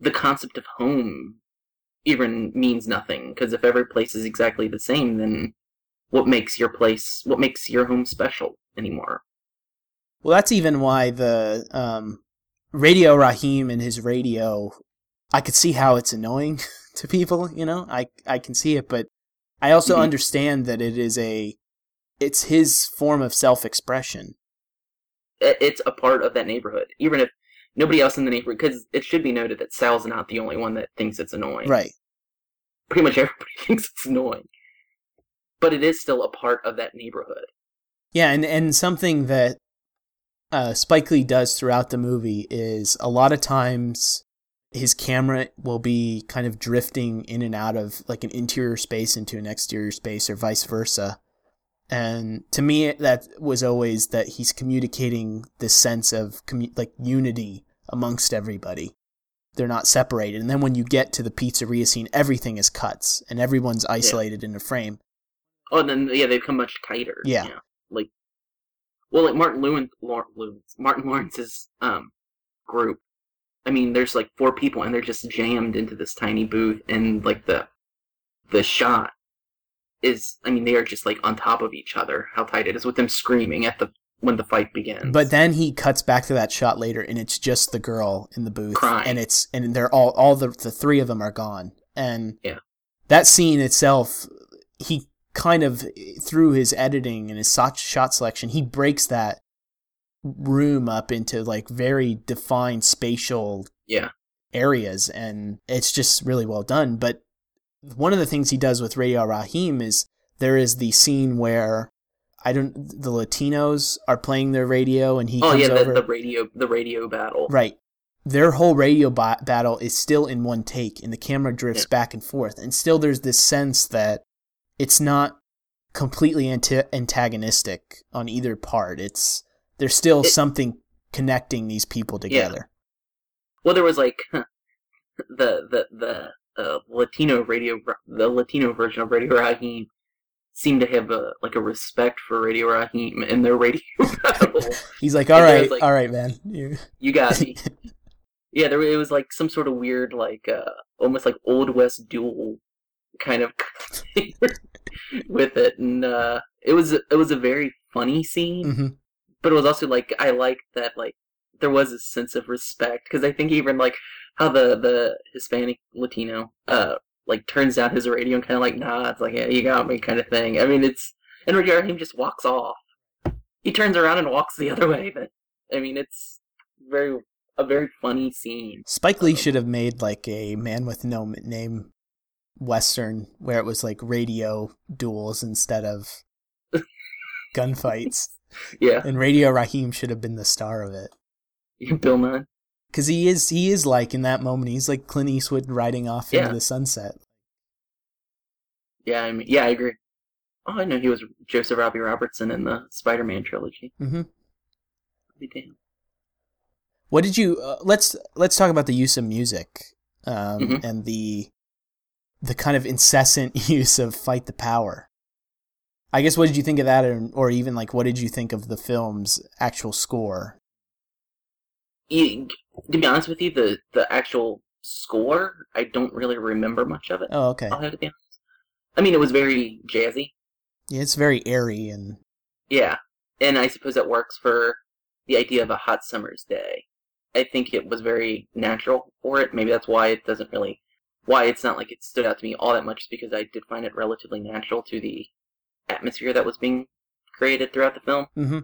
the concept of home even means nothing because if every place is exactly the same then what makes your place what makes your home special anymore Well, that's even why the um, Radio Raheem and his radio, I could see how it's annoying to people. You know, I I can see it, but I also Mhm. understand that it is a, it's his form of self-expression. It's a part of that neighborhood even if nobody else in the neighborhood because it should be noted that sal's not the only one that thinks it's annoying Right. pretty much everybody thinks it's annoying but it is still a part of that neighborhood Yeah, and and something that uh, Spike Lee does throughout the movie is a lot of times his camera will be kind of drifting in and out of like an interior space into an exterior space or vice versa. And to me, that was always that he's communicating this sense of commu- like unity amongst everybody. They're not separated. And then when you get to the pizzeria scene, everything is cuts and everyone's isolated in a frame. oh and then yeah they've become much tighter Yeah. like well like martin lewin Lawrence, martin lawrence's um group i mean there's like four people and they're just jammed into this tiny booth and like the the shot is i mean they are just like on top of each other how tight it is with them screaming at the when the fight begins But then he cuts back to that shot later, and it's just the girl in the booth, Crying. and it's and they're all all the the three of them are gone, and Yeah. that scene itself, he kind of through his editing and his shot shot selection, he breaks that room up into like very defined spatial yeah areas, and it's just really well done. But one of the things he does with Radio Raheem is there is the scene where I don't the Latinos are playing their radio, and he oh comes yeah the, over. the radio the radio battle Right. Their whole radio ba- battle is still in one take, and the camera drifts Yeah. back and forth. And still, there's this sense that it's not completely anti- antagonistic on either part. It's there's still It- something connecting these people together. yeah. well there was like the the the uh, latino radio the latino version of radio Raheem, seemed to have a like a respect for radio Raheem and their radio battle He's like, "All right, like- all right, man." You- You got me. yeah, there it was like some sort of weird, like uh, almost like old west duel kind of with it, and uh, it was it was a very funny scene, Mhm. but it was also like I liked that like there was a sense of respect because I think even like how the the Hispanic Latino uh like turns down his radio and kind of like nah, it's like yeah, you got me kind of thing. I mean, it's and Raheem just walks off. He turns around and walks the other way. But I mean, it's very a very funny scene. Spike Lee should have made like a man with no name western where it was like radio duels instead of gunfights. Yeah, And Radio Raheem should have been the star of it. Bill Nye. Cause he is he is like in that moment he's like Clint Eastwood riding off Yeah. into the sunset. Yeah, I mean, yeah, I agree. Oh, I know he was Joseph Robbie Robertson in the Spider-Man trilogy. Mm-hmm. Be damned. What did you? Uh, let's let's talk about the use of music um, Mhm. and the the kind of incessant use of "Fight the Power." I guess what did you think of that, or, or even like what did you think of the film's actual score? To be honest with you, the the actual score, I don't really remember much of it. Oh, okay. I'll have to be honest. I mean, it was very jazzy. Yeah, it's very airy and Yeah, and I suppose that works for the idea of a hot summer's day. I think it was very natural for it. Maybe that's why it doesn't really, why it's not like it stood out to me all that much, is because I did find it relatively natural to the atmosphere that was being created throughout the film. Mm-hmm.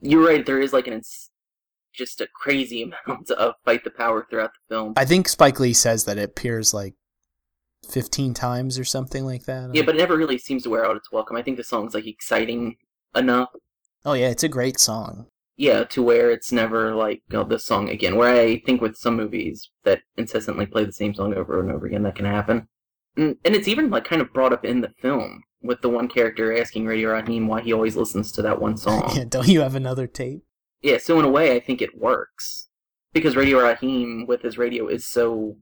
You're right. There is like an just a crazy amount of fight the power throughout the film. I think Spike Lee says that it appears like fifteen times or something like that. yeah, but it never really seems to wear out its welcome. I think the song's like exciting enough oh yeah, it's a great song. yeah, to where it's never like oh, this song again. Where I think with some movies that incessantly play the same song over and over again, that can happen. And, and it's even like kind of brought up in the film with the one character asking Radio Raheem why he always listens to that one song. yeah, don't you have another tape? Yeah, so in a way, I think it works because Radio Raheem with his radio is so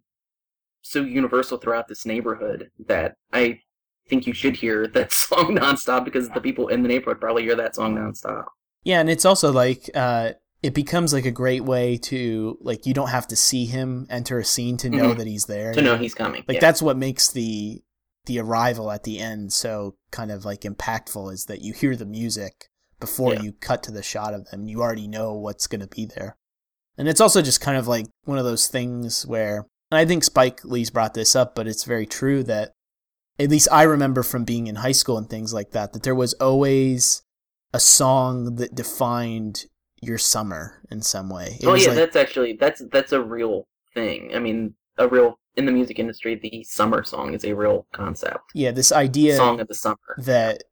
so universal throughout this neighborhood that I think you should hear that song nonstop because the people in the neighborhood probably hear that song nonstop. Yeah, and it's also like uh it becomes like a great way to like you don't have to see him enter a scene to know Mhm. that he's there. To know he's coming. like yeah. that's what makes the the arrival at the end so kind of like impactful is that you hear the music before Yeah. you cut to the shot of them. You already know what's going to be there. And it's also just kind of like one of those things where and I think Spike Lee's brought this up, but it's very true that at least I remember from being in high school and things like that that there was always a song that defined your summer in some way. It oh yeah, like- that's actually that's that's a real thing. I mean, a real in the music industry, the summer song is a real concept. yeah, this idea Song of the summer. that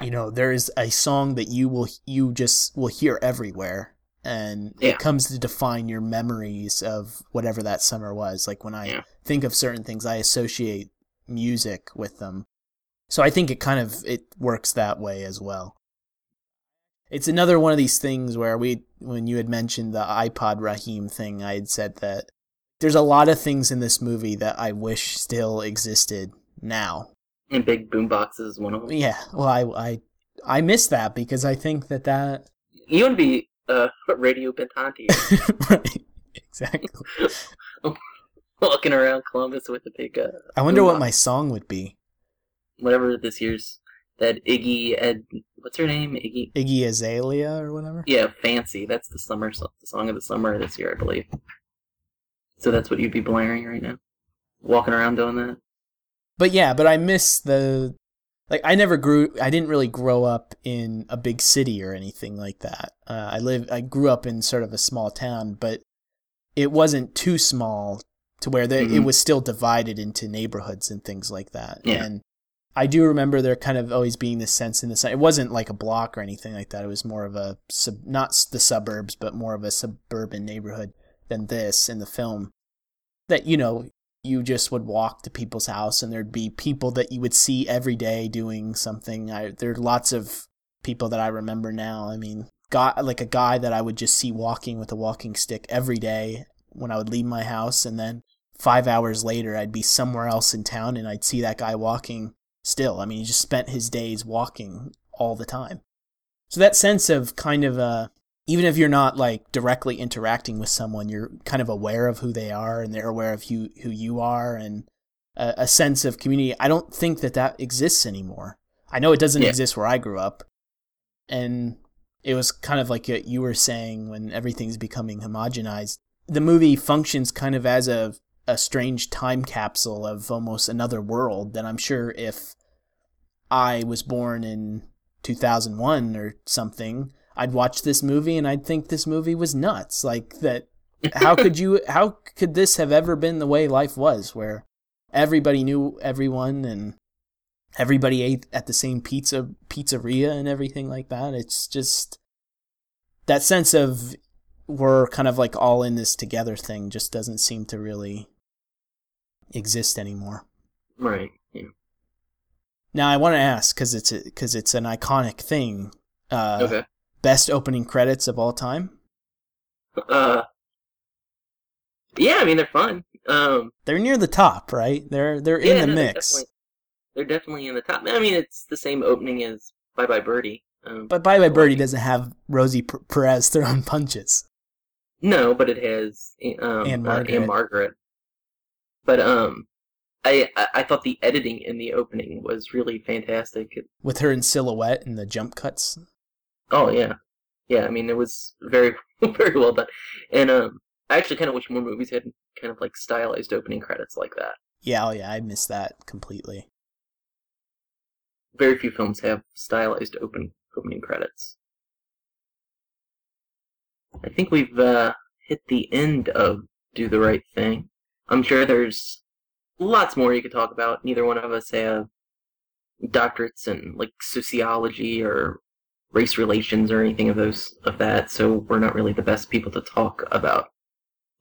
you know there is a song that you will you just will hear everywhere. And Yeah. it comes to define your memories of whatever that summer was. Like when i Yeah. think of certain things i associate music with them. So i think it kind of it works that way as well. It's another one of these things where we when you had mentioned the ipod raheem thing i had said that there's a lot of things in this movie that i wish still existed now And big boom boxes is one of them. yeah, well, I I I miss that because I think that that You to be uh, Radio Betonte right exactly. walking around Columbus with a big uh, I wonder what my song would be. whatever this year's that Iggy Ed what's her name Iggy Iggy Azalea or whatever. yeah Fancy that's the summer so- the song of the summer this year I believe. So that's what you'd be blaring right now, walking around doing that. But yeah, but I miss the like I never grew I didn't really grow up in a big city or anything like that. Uh, I live I grew up in sort of a small town, but it wasn't too small to where the, it Mhm. was still divided into neighborhoods and things like that. Yeah. And I do remember there kind of always being this sense in the it wasn't like a block or anything like that. It was more of a sub, not the suburbs, but more of a suburban neighborhood than this in the film. That you know you just would walk to people's house and there'd be people that you would see every day doing something. I, there are lots of people that I remember now. I mean, guy like a guy that I would just see walking with a walking stick every day when I would leave my house, and then five hours later I'd be somewhere else in town and I'd see that guy walking still. I mean, he just spent his days walking all the time. So that sense of kind of uh even if you're not like directly interacting with someone, you're kind of aware of who they are and they're aware of who who you are and a, a sense of community. I don't think that that exists anymore. I know it doesn't Yeah. exist where I grew up, and it was kind of like you were saying when everything's becoming homogenized. The movie functions kind of as a a strange time capsule of almost another world that I'm sure if I was born in 2001 or something, I'd watch this movie and I'd think this movie was nuts. Like that how could you how could this have ever been the way life was where everybody knew everyone and everybody ate at the same pizza pizzeria and everything like that. It's just that sense of we're kind of like all in this together thing just doesn't seem to really exist anymore. Right. Yeah. Now I want to ask because it's because it's an iconic thing. Uh, okay. Best opening credits of all time. Uh. Yeah, I mean they're fun. Um. They're near the top, right? They're they're in the no, they're mix. definitely- They're definitely in the top. I mean, it's the same opening as Bye Bye Birdie. Um, But Bye Bye Birdie doesn't have Rosie P- Perez throwing punches. No, but it has um, Anne uh, Margaret. Ann-Margret. But um, I I thought the editing in the opening was really fantastic. With her in silhouette and the jump cuts. Oh yeah, yeah. I mean, it was very very well done, and um, I actually kind of wish more movies had kind of like stylized opening credits like that. Yeah, oh yeah, I missed that completely. Very few films have stylized open opening credits. I think we've uh, hit the end of Do the Right Thing. I'm sure there's lots more you could talk about. Neither one of us have doctorates in like sociology or race relations or anything of those of that, so we're not really the best people to talk about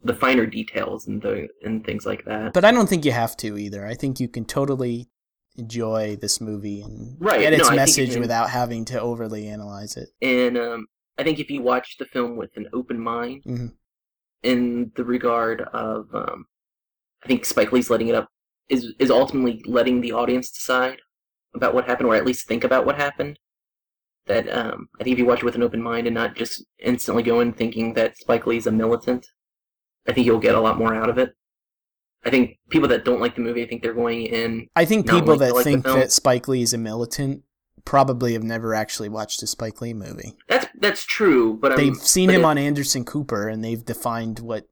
the finer details and the and things like that. But I don't think you have to either. I think you can totally enjoy this movie and Right, get its you message without having to overly analyze it. And um, I think if you watch the film with an open mind, mm-hmm. in the regard of, um, I think Spike Lee's letting it up is is ultimately letting the audience decide about what happened, or at least think about what happened. That um, I think if you watch it with an open mind and not just instantly go in thinking that Spike Lee's a militant, I think you'll get a lot more out of it. I think people that don't like the movie, I think they're going in I think people that like think that Spike Lee is a militant probably have never actually watched a Spike Lee movie. That's that's true, but um, They've seen but him it- on Anderson Cooper and they've defined what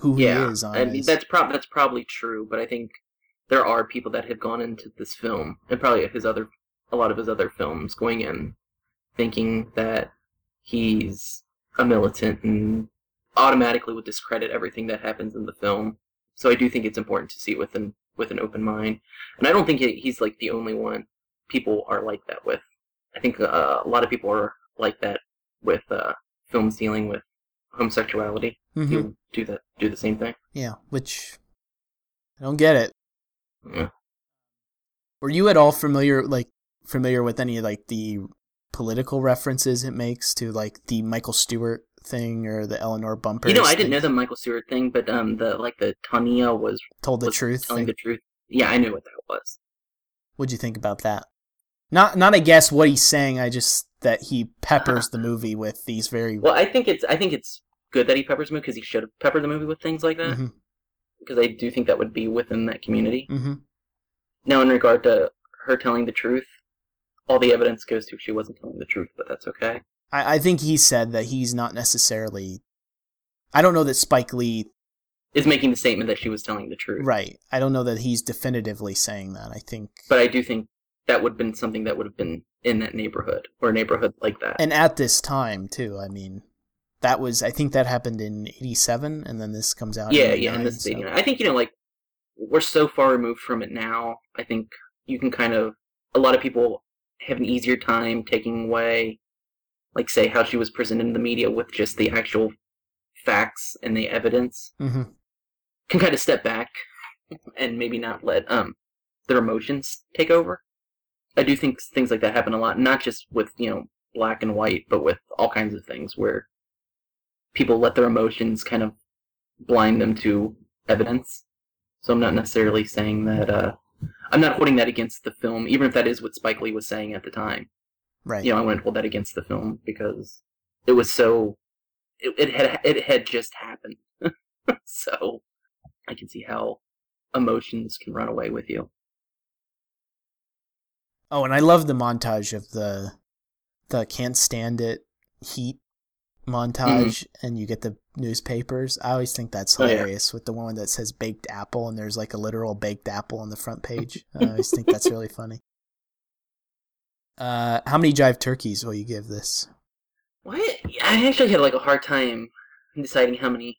who he is on. I mean, his- that's prob that's probably true, but I think there are people that have gone into this film and probably his other a lot of his other films going in thinking that he's a militant and automatically would discredit everything that happens in the film. So I do think it's important to see it with an with an open mind, and I don't think he's like the only one. People are like that with. I think uh, a lot of people are like that with uh, films dealing with homosexuality. Mhm. You do that, do the same thing. Yeah, which I don't get it. Yeah. Were you at all familiar like familiar with any like the political references it makes to like the Michael Stewart thing or the Eleanor Bumpurs. You know, I didn't know the Michael Stewart thing, but um, the like the Tanya was told the was truth. telling thing. the truth. Yeah, I knew what that was. What'd you think about that? Not not I guess what he's saying. I just that he peppers the movie with these very. Well, I think it's I think it's good that he peppers the movie because he should have peppered the movie with things like that Mhm, because I do think that would be within that community. Mm-hmm. Now, in regard to her telling the truth, all the evidence goes to she wasn't telling the truth, but that's okay. I, I think he said that he's not necessarily. I don't know that Spike Lee. Is making the statement that she was telling the truth, Right. I don't know that he's definitively saying that. I think. But I do think that would have been something that would have been in that neighborhood or a neighborhood like that. and at this time too. I mean, that was I think that happened in '87, and then this comes out. yeah, in yeah, and 89, this is so- know, I think you know, like we're so far removed from it now. I think you can kind of a lot of people have an easier time taking away, like say how she was presented in the media with just the actual facts and the evidence. Mhm. Can kind of step back and maybe not let um their emotions take over. I do think things like that happen a lot, not just with you know black and white, but with all kinds of things where people let their emotions kind of blind them to evidence. So I'm not necessarily saying that. Uh, I'm not holding that against the film, even if that is what Spike Lee was saying at the time. Right. You know, I wouldn't hold that against the film because it was so. It, it had it had just happened, so I can see how emotions can run away with you. Oh, and I love the montage of the the can't stand it heat montage, and you get the newspapers. I always think that's Oh, yeah. hilarious with the one that says baked apple, and there's like a literal baked apple on the front page. I always think that's really funny. Uh, how many jive turkeys will you give this? What? I actually had like a hard time deciding how many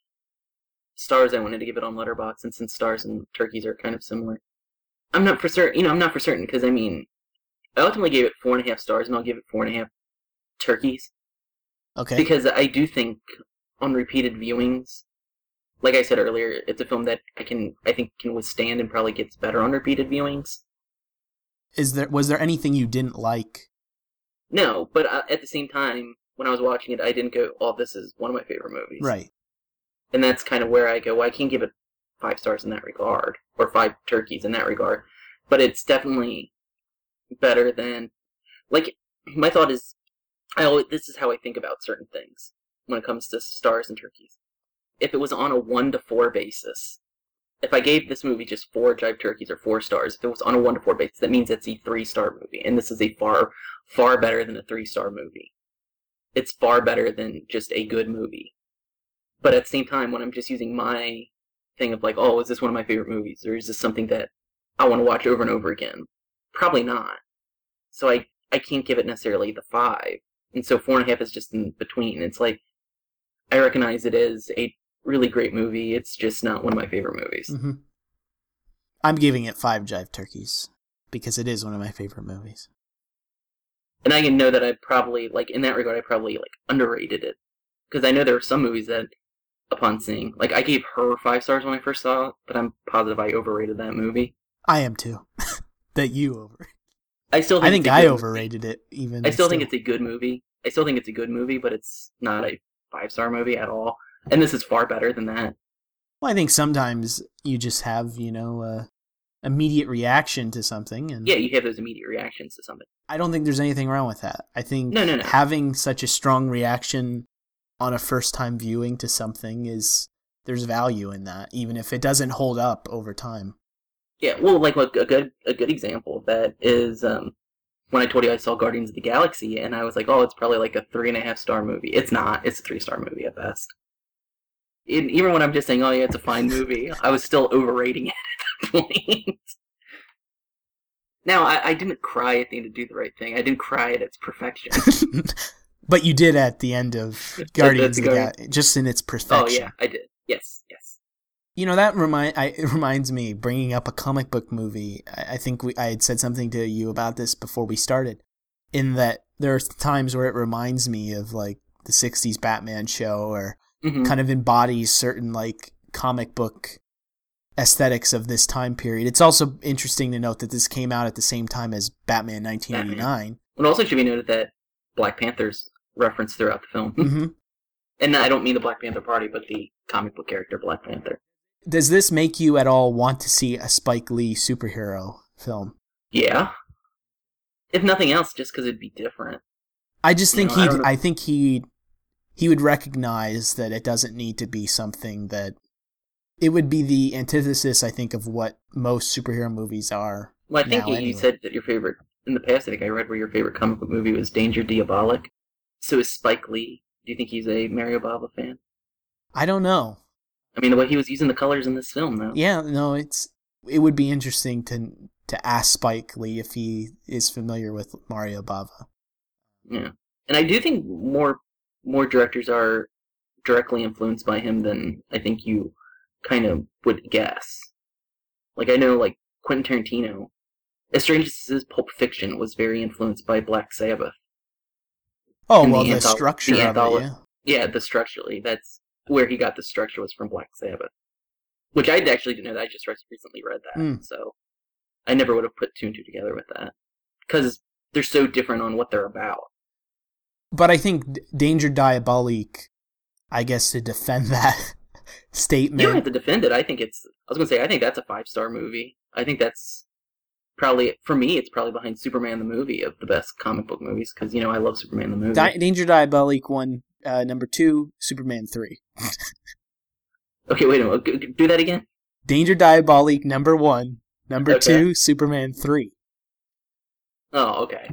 stars I wanted to give it on Letterboxd, and since stars and turkeys are kind of similar, I'm not for certain. You know, I'm not for certain because I mean, I ultimately gave it four and a half stars, and I'll give it four and a half turkeys Okay. because I do think on repeated viewings, like I said earlier, it's a film that I can I think can withstand and probably gets better on repeated viewings. Is there was there anything you didn't like? No, but uh, at the same time, when I was watching it, I didn't go, "Oh, this is one of my favorite movies." Right. and that's kind of where I go. Well, I can't give it five stars in that regard, or five turkeys in that regard, but it's definitely better than. Like my thought is, I always, this is how I think about certain things when it comes to stars and turkeys. If it was on a one to four basis, if I gave this movie just four jive turkeys or four stars, if it was on a one to four basis, that means it's a three star movie, and this is a far, far better than a three star movie. It's far better than just a good movie. But at the same time, when I'm just using my thing of like, oh, is this one of my favorite movies, or is this something that I want to watch over and over again? Probably not. So I I can't give it necessarily the five, and so four and a half is just in between. It's like I recognize it is a really great movie. It's just not one of my favorite movies. hmm I'm giving it five jive turkeys because it is one of my favorite movies. And I can know that I probably like in that regard I probably like underrated it because I know there are some movies that upon seeing like I gave her five stars when I first saw it, but I'm positive I overrated that movie. I am too. that you over. I still think I think I overrated it. Even I still think it's a good movie. I still think it's a good movie, but it's not a five star movie at all. And this is far better than that. Well, I think sometimes you just have you know uh, immediate reaction to something, and Yeah, you have those immediate reactions to something. I don't think there's anything wrong with that. I think No, no, no. having such a strong reaction on a first time viewing to something is there's value in that, even if it doesn't hold up over time. Yeah, well, like look, a good a good example of that is um, when I told you I saw Guardians of the Galaxy, and I was like, oh, it's probably like a three and a half star movie. It's not. It's a three star movie at best. And even when I'm just saying, oh yeah, it's a fine movie, I was still overrating it at that point. now, I, I didn't cry at the end of Do the Right Thing. I didn't cry at its perfection. but you did at the end of Guardians of the Guardian- Galaxy, just in its perfection. oh yeah, I did. Yes, yes. You know that remind I, it reminds me bringing up a comic book movie. I, I think we I had said something to you about this before we started. In that there are times where it reminds me of like the '60s Batman show, or hmm kind of embodies certain like comic book aesthetics of this time period. It's also interesting to note that this came out at the same time as Batman 1989. It also should be noted that Black Panther's referenced throughout the film. hmm And I don't mean the Black Panther Party, but the comic book character Black Panther. Does this make you at all want to see a Spike Lee superhero film? Yeah. If nothing else, just because it'd be different. I just think No, I he don't. I think he he would recognize that it doesn't need to be something that it would be the antithesis I think of what most superhero movies are. Well, I think you, anyway. you said that your favorite, in the past, I think I read where your favorite comic book movie was Danger Diabolik. So is Spike Lee, do you think he's a Mario Bava fan? I don't know. I mean, the way he was using the colors in this film, though. Yeah, no, it's it would be interesting to to ask Spike Lee if he is familiar with Mario Bava. Yeah. And I do think more more directors are directly influenced by him than I think you kind of would guess. Like I know like Quentin Tarantino, as strange as his Pulp Fiction was very influenced by Black Sabbath. Oh And the well, the, antholo- structure the of it, yeah. Yeah, the structurally, that's where he got the structure was from Black Sabbath. Which I actually didn't know that. I just recently read that. Mm. So I never would have put two and two together with that. Because they're so different on what they're about. But I think Danger Diabolik, I guess to defend that statement. You don't have to defend it. I think it's. I was gonna say. I think that's a five star movie. I think that's probably for me. It's probably behind Superman the movie of the best comic book movies because you know I love Superman the movie. Di- Danger Diabolik one, uh, number two, Superman three. okay, wait a minute. Do that again. Danger Diabolik number one, number Okay. two, Superman three. Oh, okay.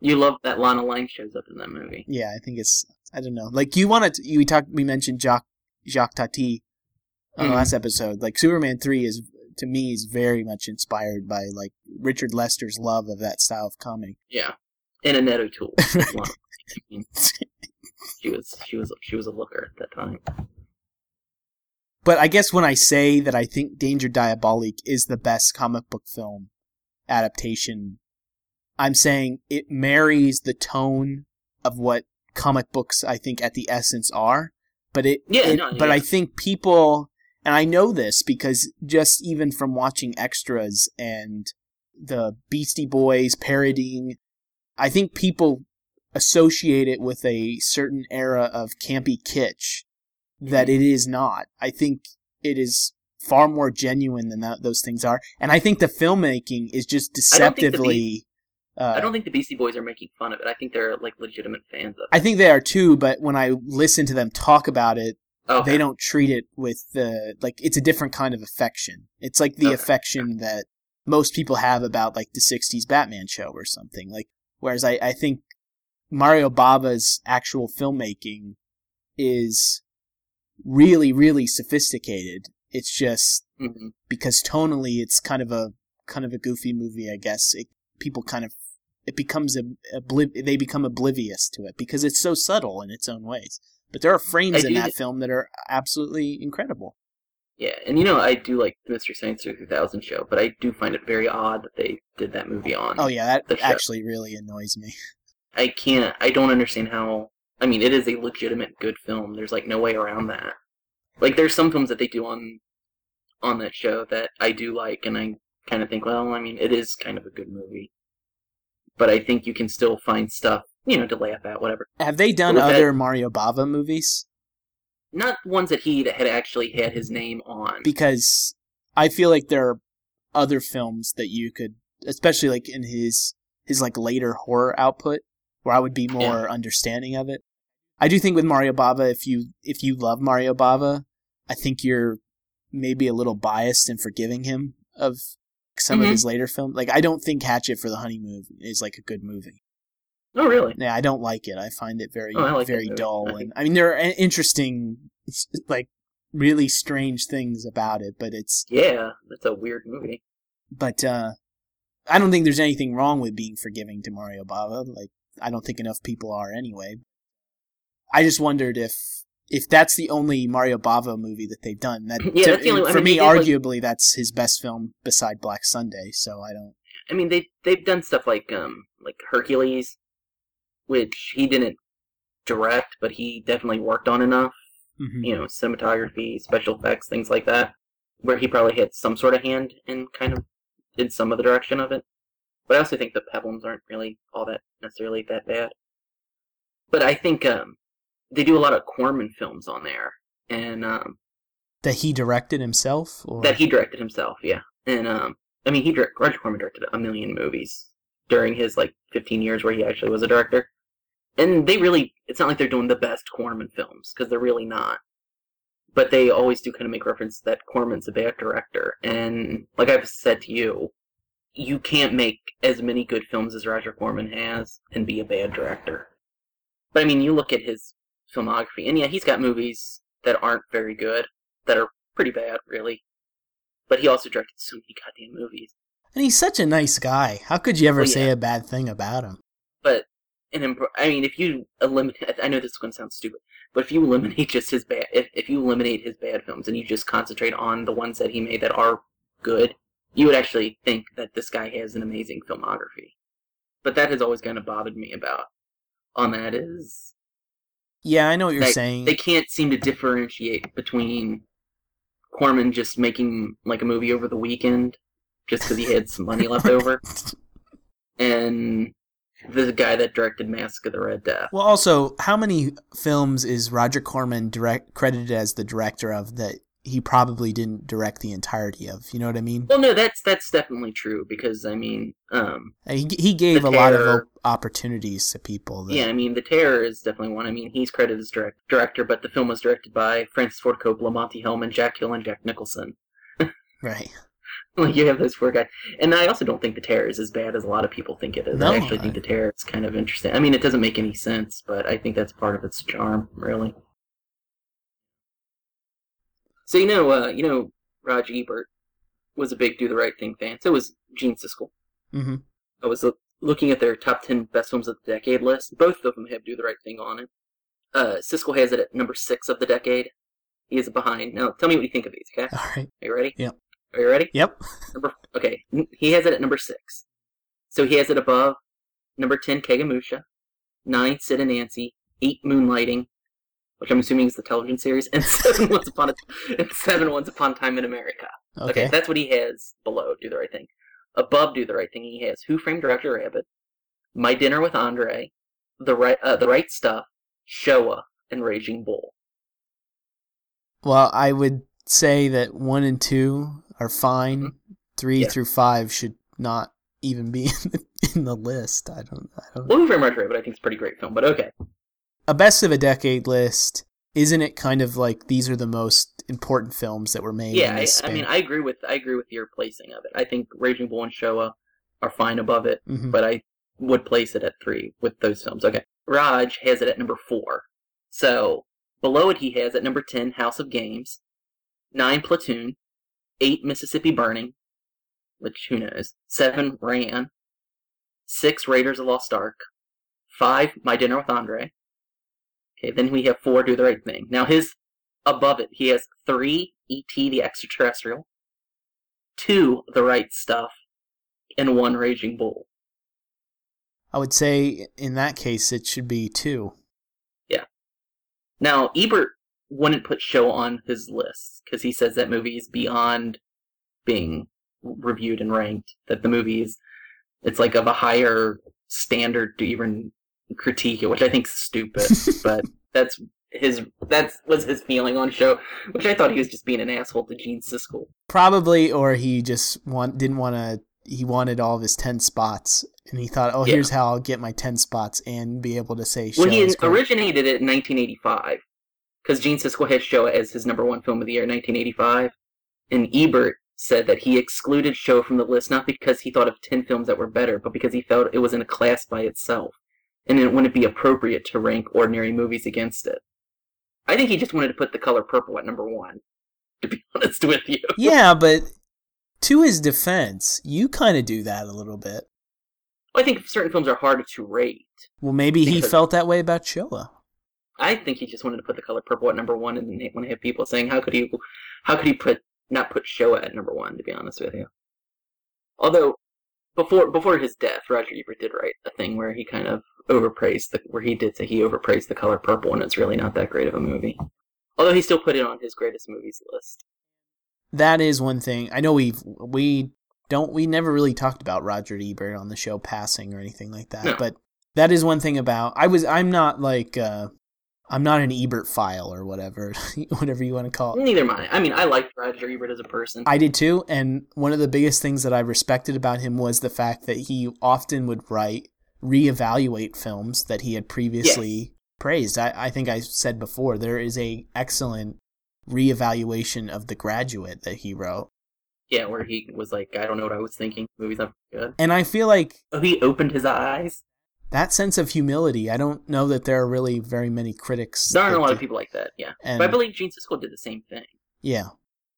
You love that Lana Lang shows up in that movie. Yeah, I think it's. I don't know. Like you wanted, to, you talked. We mentioned Jacques Jacques Tati on the Mhm. last episode. Like Superman three is to me is very much inspired by like Richard Lester's love of that style of comic. Yeah, and Annette O'Toole. Lang. She was she was she was a looker at that time. But I guess when I say that I think Danger Diabolik is the best comic book film adaptation, I'm saying it marries the tone of what comic books I think at the essence are. But it, Yeah, it- no, but yeah. I think people, and I know this because just even from watching extras and the Beastie Boys parodying, I think people associate it with a certain era of campy kitsch that Mm-hmm. it is not. I think it is far more genuine than that, those things are, and I think the filmmaking is just I don't the deceptively. uh, I don't think the Beastie Boys are making fun of it. I think they're like legitimate fans of it. I think they are too, but when I listen to them talk about it, Okay. they don't treat it with the like it's a different kind of affection. It's like the Okay. affection that most people have about like the '60s Batman show or something. Like, whereas I, I think Mario Bava's actual filmmaking is really, really sophisticated. It's just Mhm. because tonally it's kind of a kind of a goofy movie, I guess. It, people kind of it becomes a obliv- they become oblivious to it because it's so subtle in its own ways. But there are frames I in that film that are absolutely incredible. Yeah, and you know I do like the Mystery Science Theater 3000 show, but I do find it very odd that they did that movie on. Oh yeah, that actually really annoys me. I can't. I don't understand how. I mean, it is a legitimate good film. There's like no way around that. Like, there's some films that they do on on that show that I do like, and I kind of think, well, I mean, it is kind of a good movie. But I think you can still find stuff, you know, to laugh at, whatever. Have they done Well, that- other Mario Bava movies? Not ones that he had actually had his name on. Because I feel like there are other films that you could, especially like in his his like later horror output, where I would be more understanding of it. I do think with Mario Bava, if you if you love Mario Bava, I think you're maybe a little biased in forgiving him of some of Mhm. his later films. Like I don't think Hatchet for the Honeymoon is like a good movie. Oh, really? Yeah, I don't like it. I find it very Oh, like very movie. dull, I and I mean there are interesting, like really strange things about it, but it's Yeah, that's a weird movie. but uh I don't think there's anything wrong with being forgiving to Mario Bava. Like I don't think enough people are anyway. I just wondered if if that's the only Mario Bava movie that they've done. That Yeah, to- that's the only- I for mean, me, did, like- arguably, that's his best film beside Black Sunday. So I don't. I mean, they they've done stuff like um like Hercules, which he didn't direct, but he definitely worked on enough. mhm. You know, cinematography, special effects, things like that, where he probably had some sort of hand in kind of in some of the direction of it. But I also think the Peplums aren't really all that necessarily that bad. But I think um they do a lot of Corman films on there, and um That he directed himself, or that he directed himself, yeah. And um, I mean, he direct, Roger Corman directed a million movies during his like 15 years where he actually was a director. And they really, it's not like they're doing the best Corman films because they're really not. But they always do kind of make reference that Corman's a bad director, and like I've said to you, you can't make as many good films as Roger Corman has and be a bad director. But I mean, you look at his filmography, and yeah, he's got movies that aren't very good, that are pretty bad, really. But he also directed so many goddamn movies. and he's such a nice guy. How could you ever Oh, say a bad thing about him? But an imp- I mean, if you eliminate, I know this is going to sound stupid, but if you eliminate just his bad, if, if you eliminate his bad films and you just concentrate on the ones that he made that are good, you would actually think that this guy has an amazing filmography. But that has always kind of bothered me about on that is Yeah, I know what you're saying. they can't seem to differentiate between Corman just making like a movie over the weekend just because he had some money left over, and the guy that directed Mask of the Red Death. Well, also, how many films is Roger Corman direct credited as the director of that he probably didn't direct the entirety of? You know what I mean? Well, no, that's that's definitely true because I mean, um, He he gave a lot of opportunities to people. That, yeah, I mean, The Terror is definitely one. I mean, he's credited as direct, director, but the film was directed by Francis Ford Coppola, Monte Hellman, Jack Hill, and Jack Nicholson. right. Like you have those four guys, and I also don't think the terror is as bad as a lot of people think it is. No, I actually think the terror is kind of interesting. I mean, it doesn't make any sense, but I think that's part of its charm, really. So you know, uh, you know, Roger Ebert was a big "Do the Right Thing" fan. So was Gene Siskel. hmm I was looking at their top ten best films of the decade list. Both of them have "Do the Right Thing" on it. Uh, Siskel has it at number six of the decade. He is behind. Now, tell me what you think of these. Okay, All right. are you ready? Yep. Are you ready? Yep. Number okay, he has it at number six. So he has it above number ten, Kagemusha, nine, Sid and Nancy, eight, Moonlighting, which I'm assuming is the television series, and seven, Once Upon a and seven, Once Upon a Time in America. Okay. that's what he has below Do the Right Thing. Above Do the Right Thing, he has Who Framed Roger Rabbit, My Dinner with Andre, The Right, uh, the right Stuff, Shoah, and Raging Bull. Well, I would say that one and two are fine. Three Mm-hmm. Yeah. through five should not even be in the, in the list. I don't. I don't. Who Framed Roger Rabbit, I think, is a pretty great film, but okay. A best of a decade list. Isn't it kind of like these are the most important films that were made? Yeah, in I, I mean, I agree with I agree with your placing of it. I think Raging Bull and Shoah are fine above it, Mhm. but I would place it at three with those films. Okay, Raj has it at number four. So below it, he has at number ten House of Games, nine Platoon, eight Mississippi Burning, which who knows, seven Ran, six Raiders of Lost Ark, five My Dinner with Andre. Okay, then we have four Do the Right Thing. Now his above it, he has three E.T. the Extraterrestrial, two The Right Stuff, and one Raging Bull. I would say in that case it should be two. Yeah. Now Ebert wouldn't put Shoah on his list because he says that movie is beyond being reviewed and ranked. That the movie is it's like of a higher standard to even critique it, which I think is stupid. but that's his that's was his feeling on Shoah, which I thought he was just being an asshole to Gene Siskel. Probably, or he just want didn't want to. He wanted all of his ten spots, and he thought, "Oh, Yeah. here's how I'll get my ten spots and be able to say." Well, he originated it in 1985 because Gene Siskel had Shoah as his number one film of the year in 1985, and Ebert said that he excluded Shoah from the list not because he thought of 10 films that were better, but because he felt it was in a class by itself, and it wouldn't be appropriate to rank ordinary movies against it. I think he just wanted to put The Color Purple at number one. To be honest with you. Yeah, but to his defense, you kind of do that a little bit. I think certain films are harder to rate. Well, maybe he felt that way about Shoah. I think he just wanted to put the color purple at number one, and then when he have people saying, "How could he, how could he put not put Shoah at number one?" To be honest with you, although before before his death, Roger Ebert did write a thing where he kind of overpraised the where he did say he overpraised the color purple, and it's really not that great of a movie. Although he still put it on his greatest movies list. That is one thing. I know we've we don't we never really talked about Roger Ebert on the show passing or anything like that. No. But that is one thing about I was I'm not like uh I'm not an Ebert file or whatever whatever you want to call it. Neither am I. I mean, I liked Roger Ebert as a person. I did too, and one of the biggest things that I respected about him was the fact that he often would write reevaluate films that he had previously praised. I, I think I said before there is a excellent reevaluation of The Graduate that he wrote, yeah, where he was like, "I don't know what I was thinking. Movie's not good." and I feel like Oh, he opened his eyes. That sense of humility. I don't know that there are really very many critics. There aren't a lot do- of people like that. Yeah, And but I believe Gene Siskel did the same thing. yeah,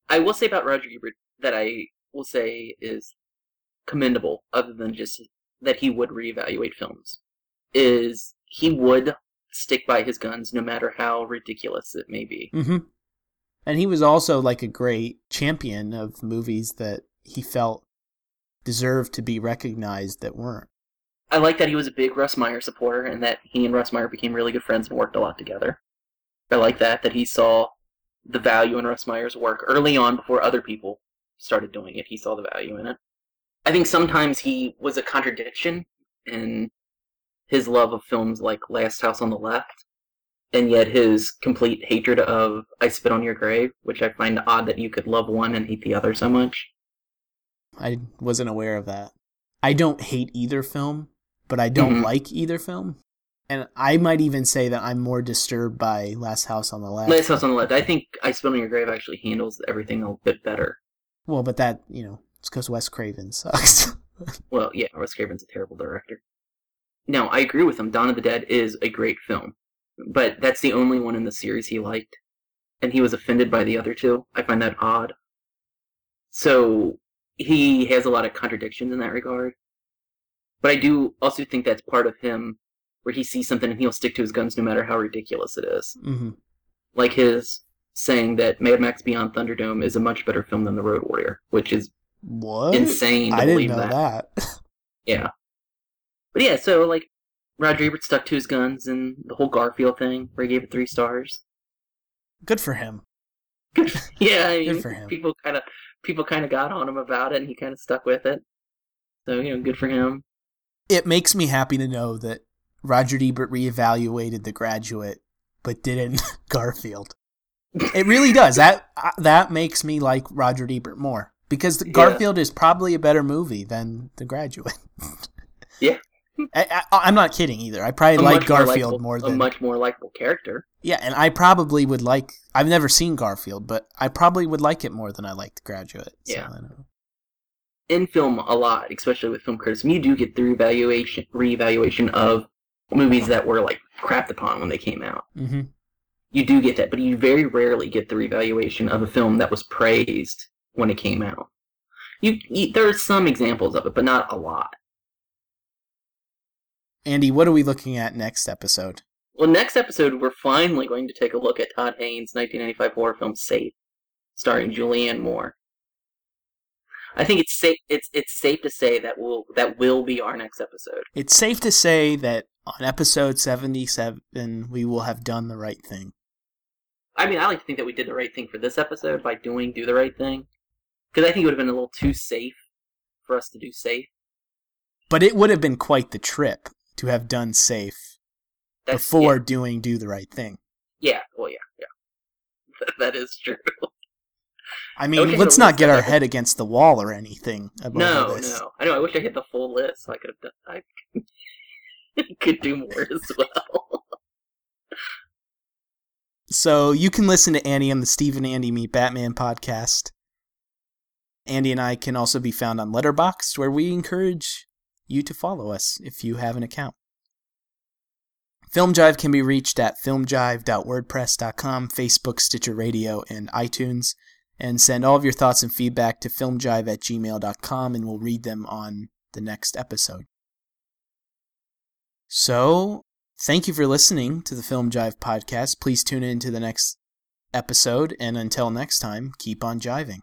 I will say about Roger Ebert that I will say is commendable, other than just that he would reevaluate films, is he would stick by his guns no matter how ridiculous it may be. hmm And he was also like a great champion of movies that he felt deserved to be recognized that weren't. I like that he was a big Russ Meyer supporter and that he and Russ Meyer became really good friends and worked a lot together. I like that that he saw the value in Russ Meyer's work early on before other people started doing it. He saw the value in it. I think sometimes he was a contradiction in his love of films like Last House on the Left, and yet his complete hatred of I Spit on Your Grave, which I find odd that you could love one and hate the other so much. I wasn't aware of that. I don't hate either film, but I don't Mhm. like either film. And I might even say that I'm more disturbed by Last House on the Left. Last House on the Left, I think I Spit on Your Grave actually handles everything a bit better. Well, but that, you know, it's because Wes Craven sucks. Well, yeah, Wes Craven's a terrible director. Now, I agree with him. Dawn of the Dead is a great film, but that's the only one in the series he liked, and he was offended by the other two. I find that odd. So he has a lot of contradictions in that regard. But I do also think that's part of him where he sees something and he'll stick to his guns no matter how ridiculous it is. hmm Like his saying that Mad Max Beyond Thunderdome is a much better film than The Road Warrior, which is What? insane to I didn't believe know that. that. Yeah. But yeah, so like Roger Ebert stuck to his guns and the whole Garfield thing where he gave it three stars. Good for him. yeah, I Good mean, for him. people kind of people kind of got on him about it, and he kind of stuck with it. So you know, good for him. It makes me happy to know that Roger Ebert reevaluated The Graduate, but didn't Garfield. It really does. That uh, that makes me like Roger Ebert more because Yeah. Garfield is probably a better movie than The Graduate. Yeah. I, I, I'm not kidding either. I probably A like much more Garfield likable- more a than much more likable character. yeah, and I probably would like. I've never seen Garfield, but I probably would like it more than I like The Graduate. So, Yeah. I don't know. In film a lot, especially with film criticism, you do get the reevaluation reevaluation of movies that were like crapped upon when they came out. hmm You do get that, but you very rarely get the reevaluation of a film that was praised when it came out. You, you there are some examples of it, but not a lot. Andy, what are we looking at next episode? Well, next episode we're finally going to take a look at Todd Haynes' 1995 horror film *Safe*, starring Julianne Moore. I think it's safe. It's it's safe to say that will that will be our next episode. It's safe to say that on episode 77, we will have done the right thing. I mean, I like to think that we did the right thing for this episode by doing do the right thing, because I think it would have been a little too safe for us to do safe. But it would have been quite the trip to have done safe That's, before doing do the right thing. yeah, yeah, well, yeah, yeah, that is true. I mean, let's not get our head against the wall or anything about No, this. no, I know. I wish I had the full list so I could have done. I could do more as well. So you can listen to Andy on the Steve and Andy Meet Batman podcast. Andy and I can also be found on Letterboxd, where we encourage you to follow us if you have an account. Film Jive can be reached at filmjive.wordpress.com, Facebook, Stitcher Radio, and iTunes. And send all of your thoughts and feedback to filmjive at gmail.com, and we'll read them on the next episode. So, thank you for listening to the Film Jive podcast. Please tune in to the next episode, and until next time, keep on jiving.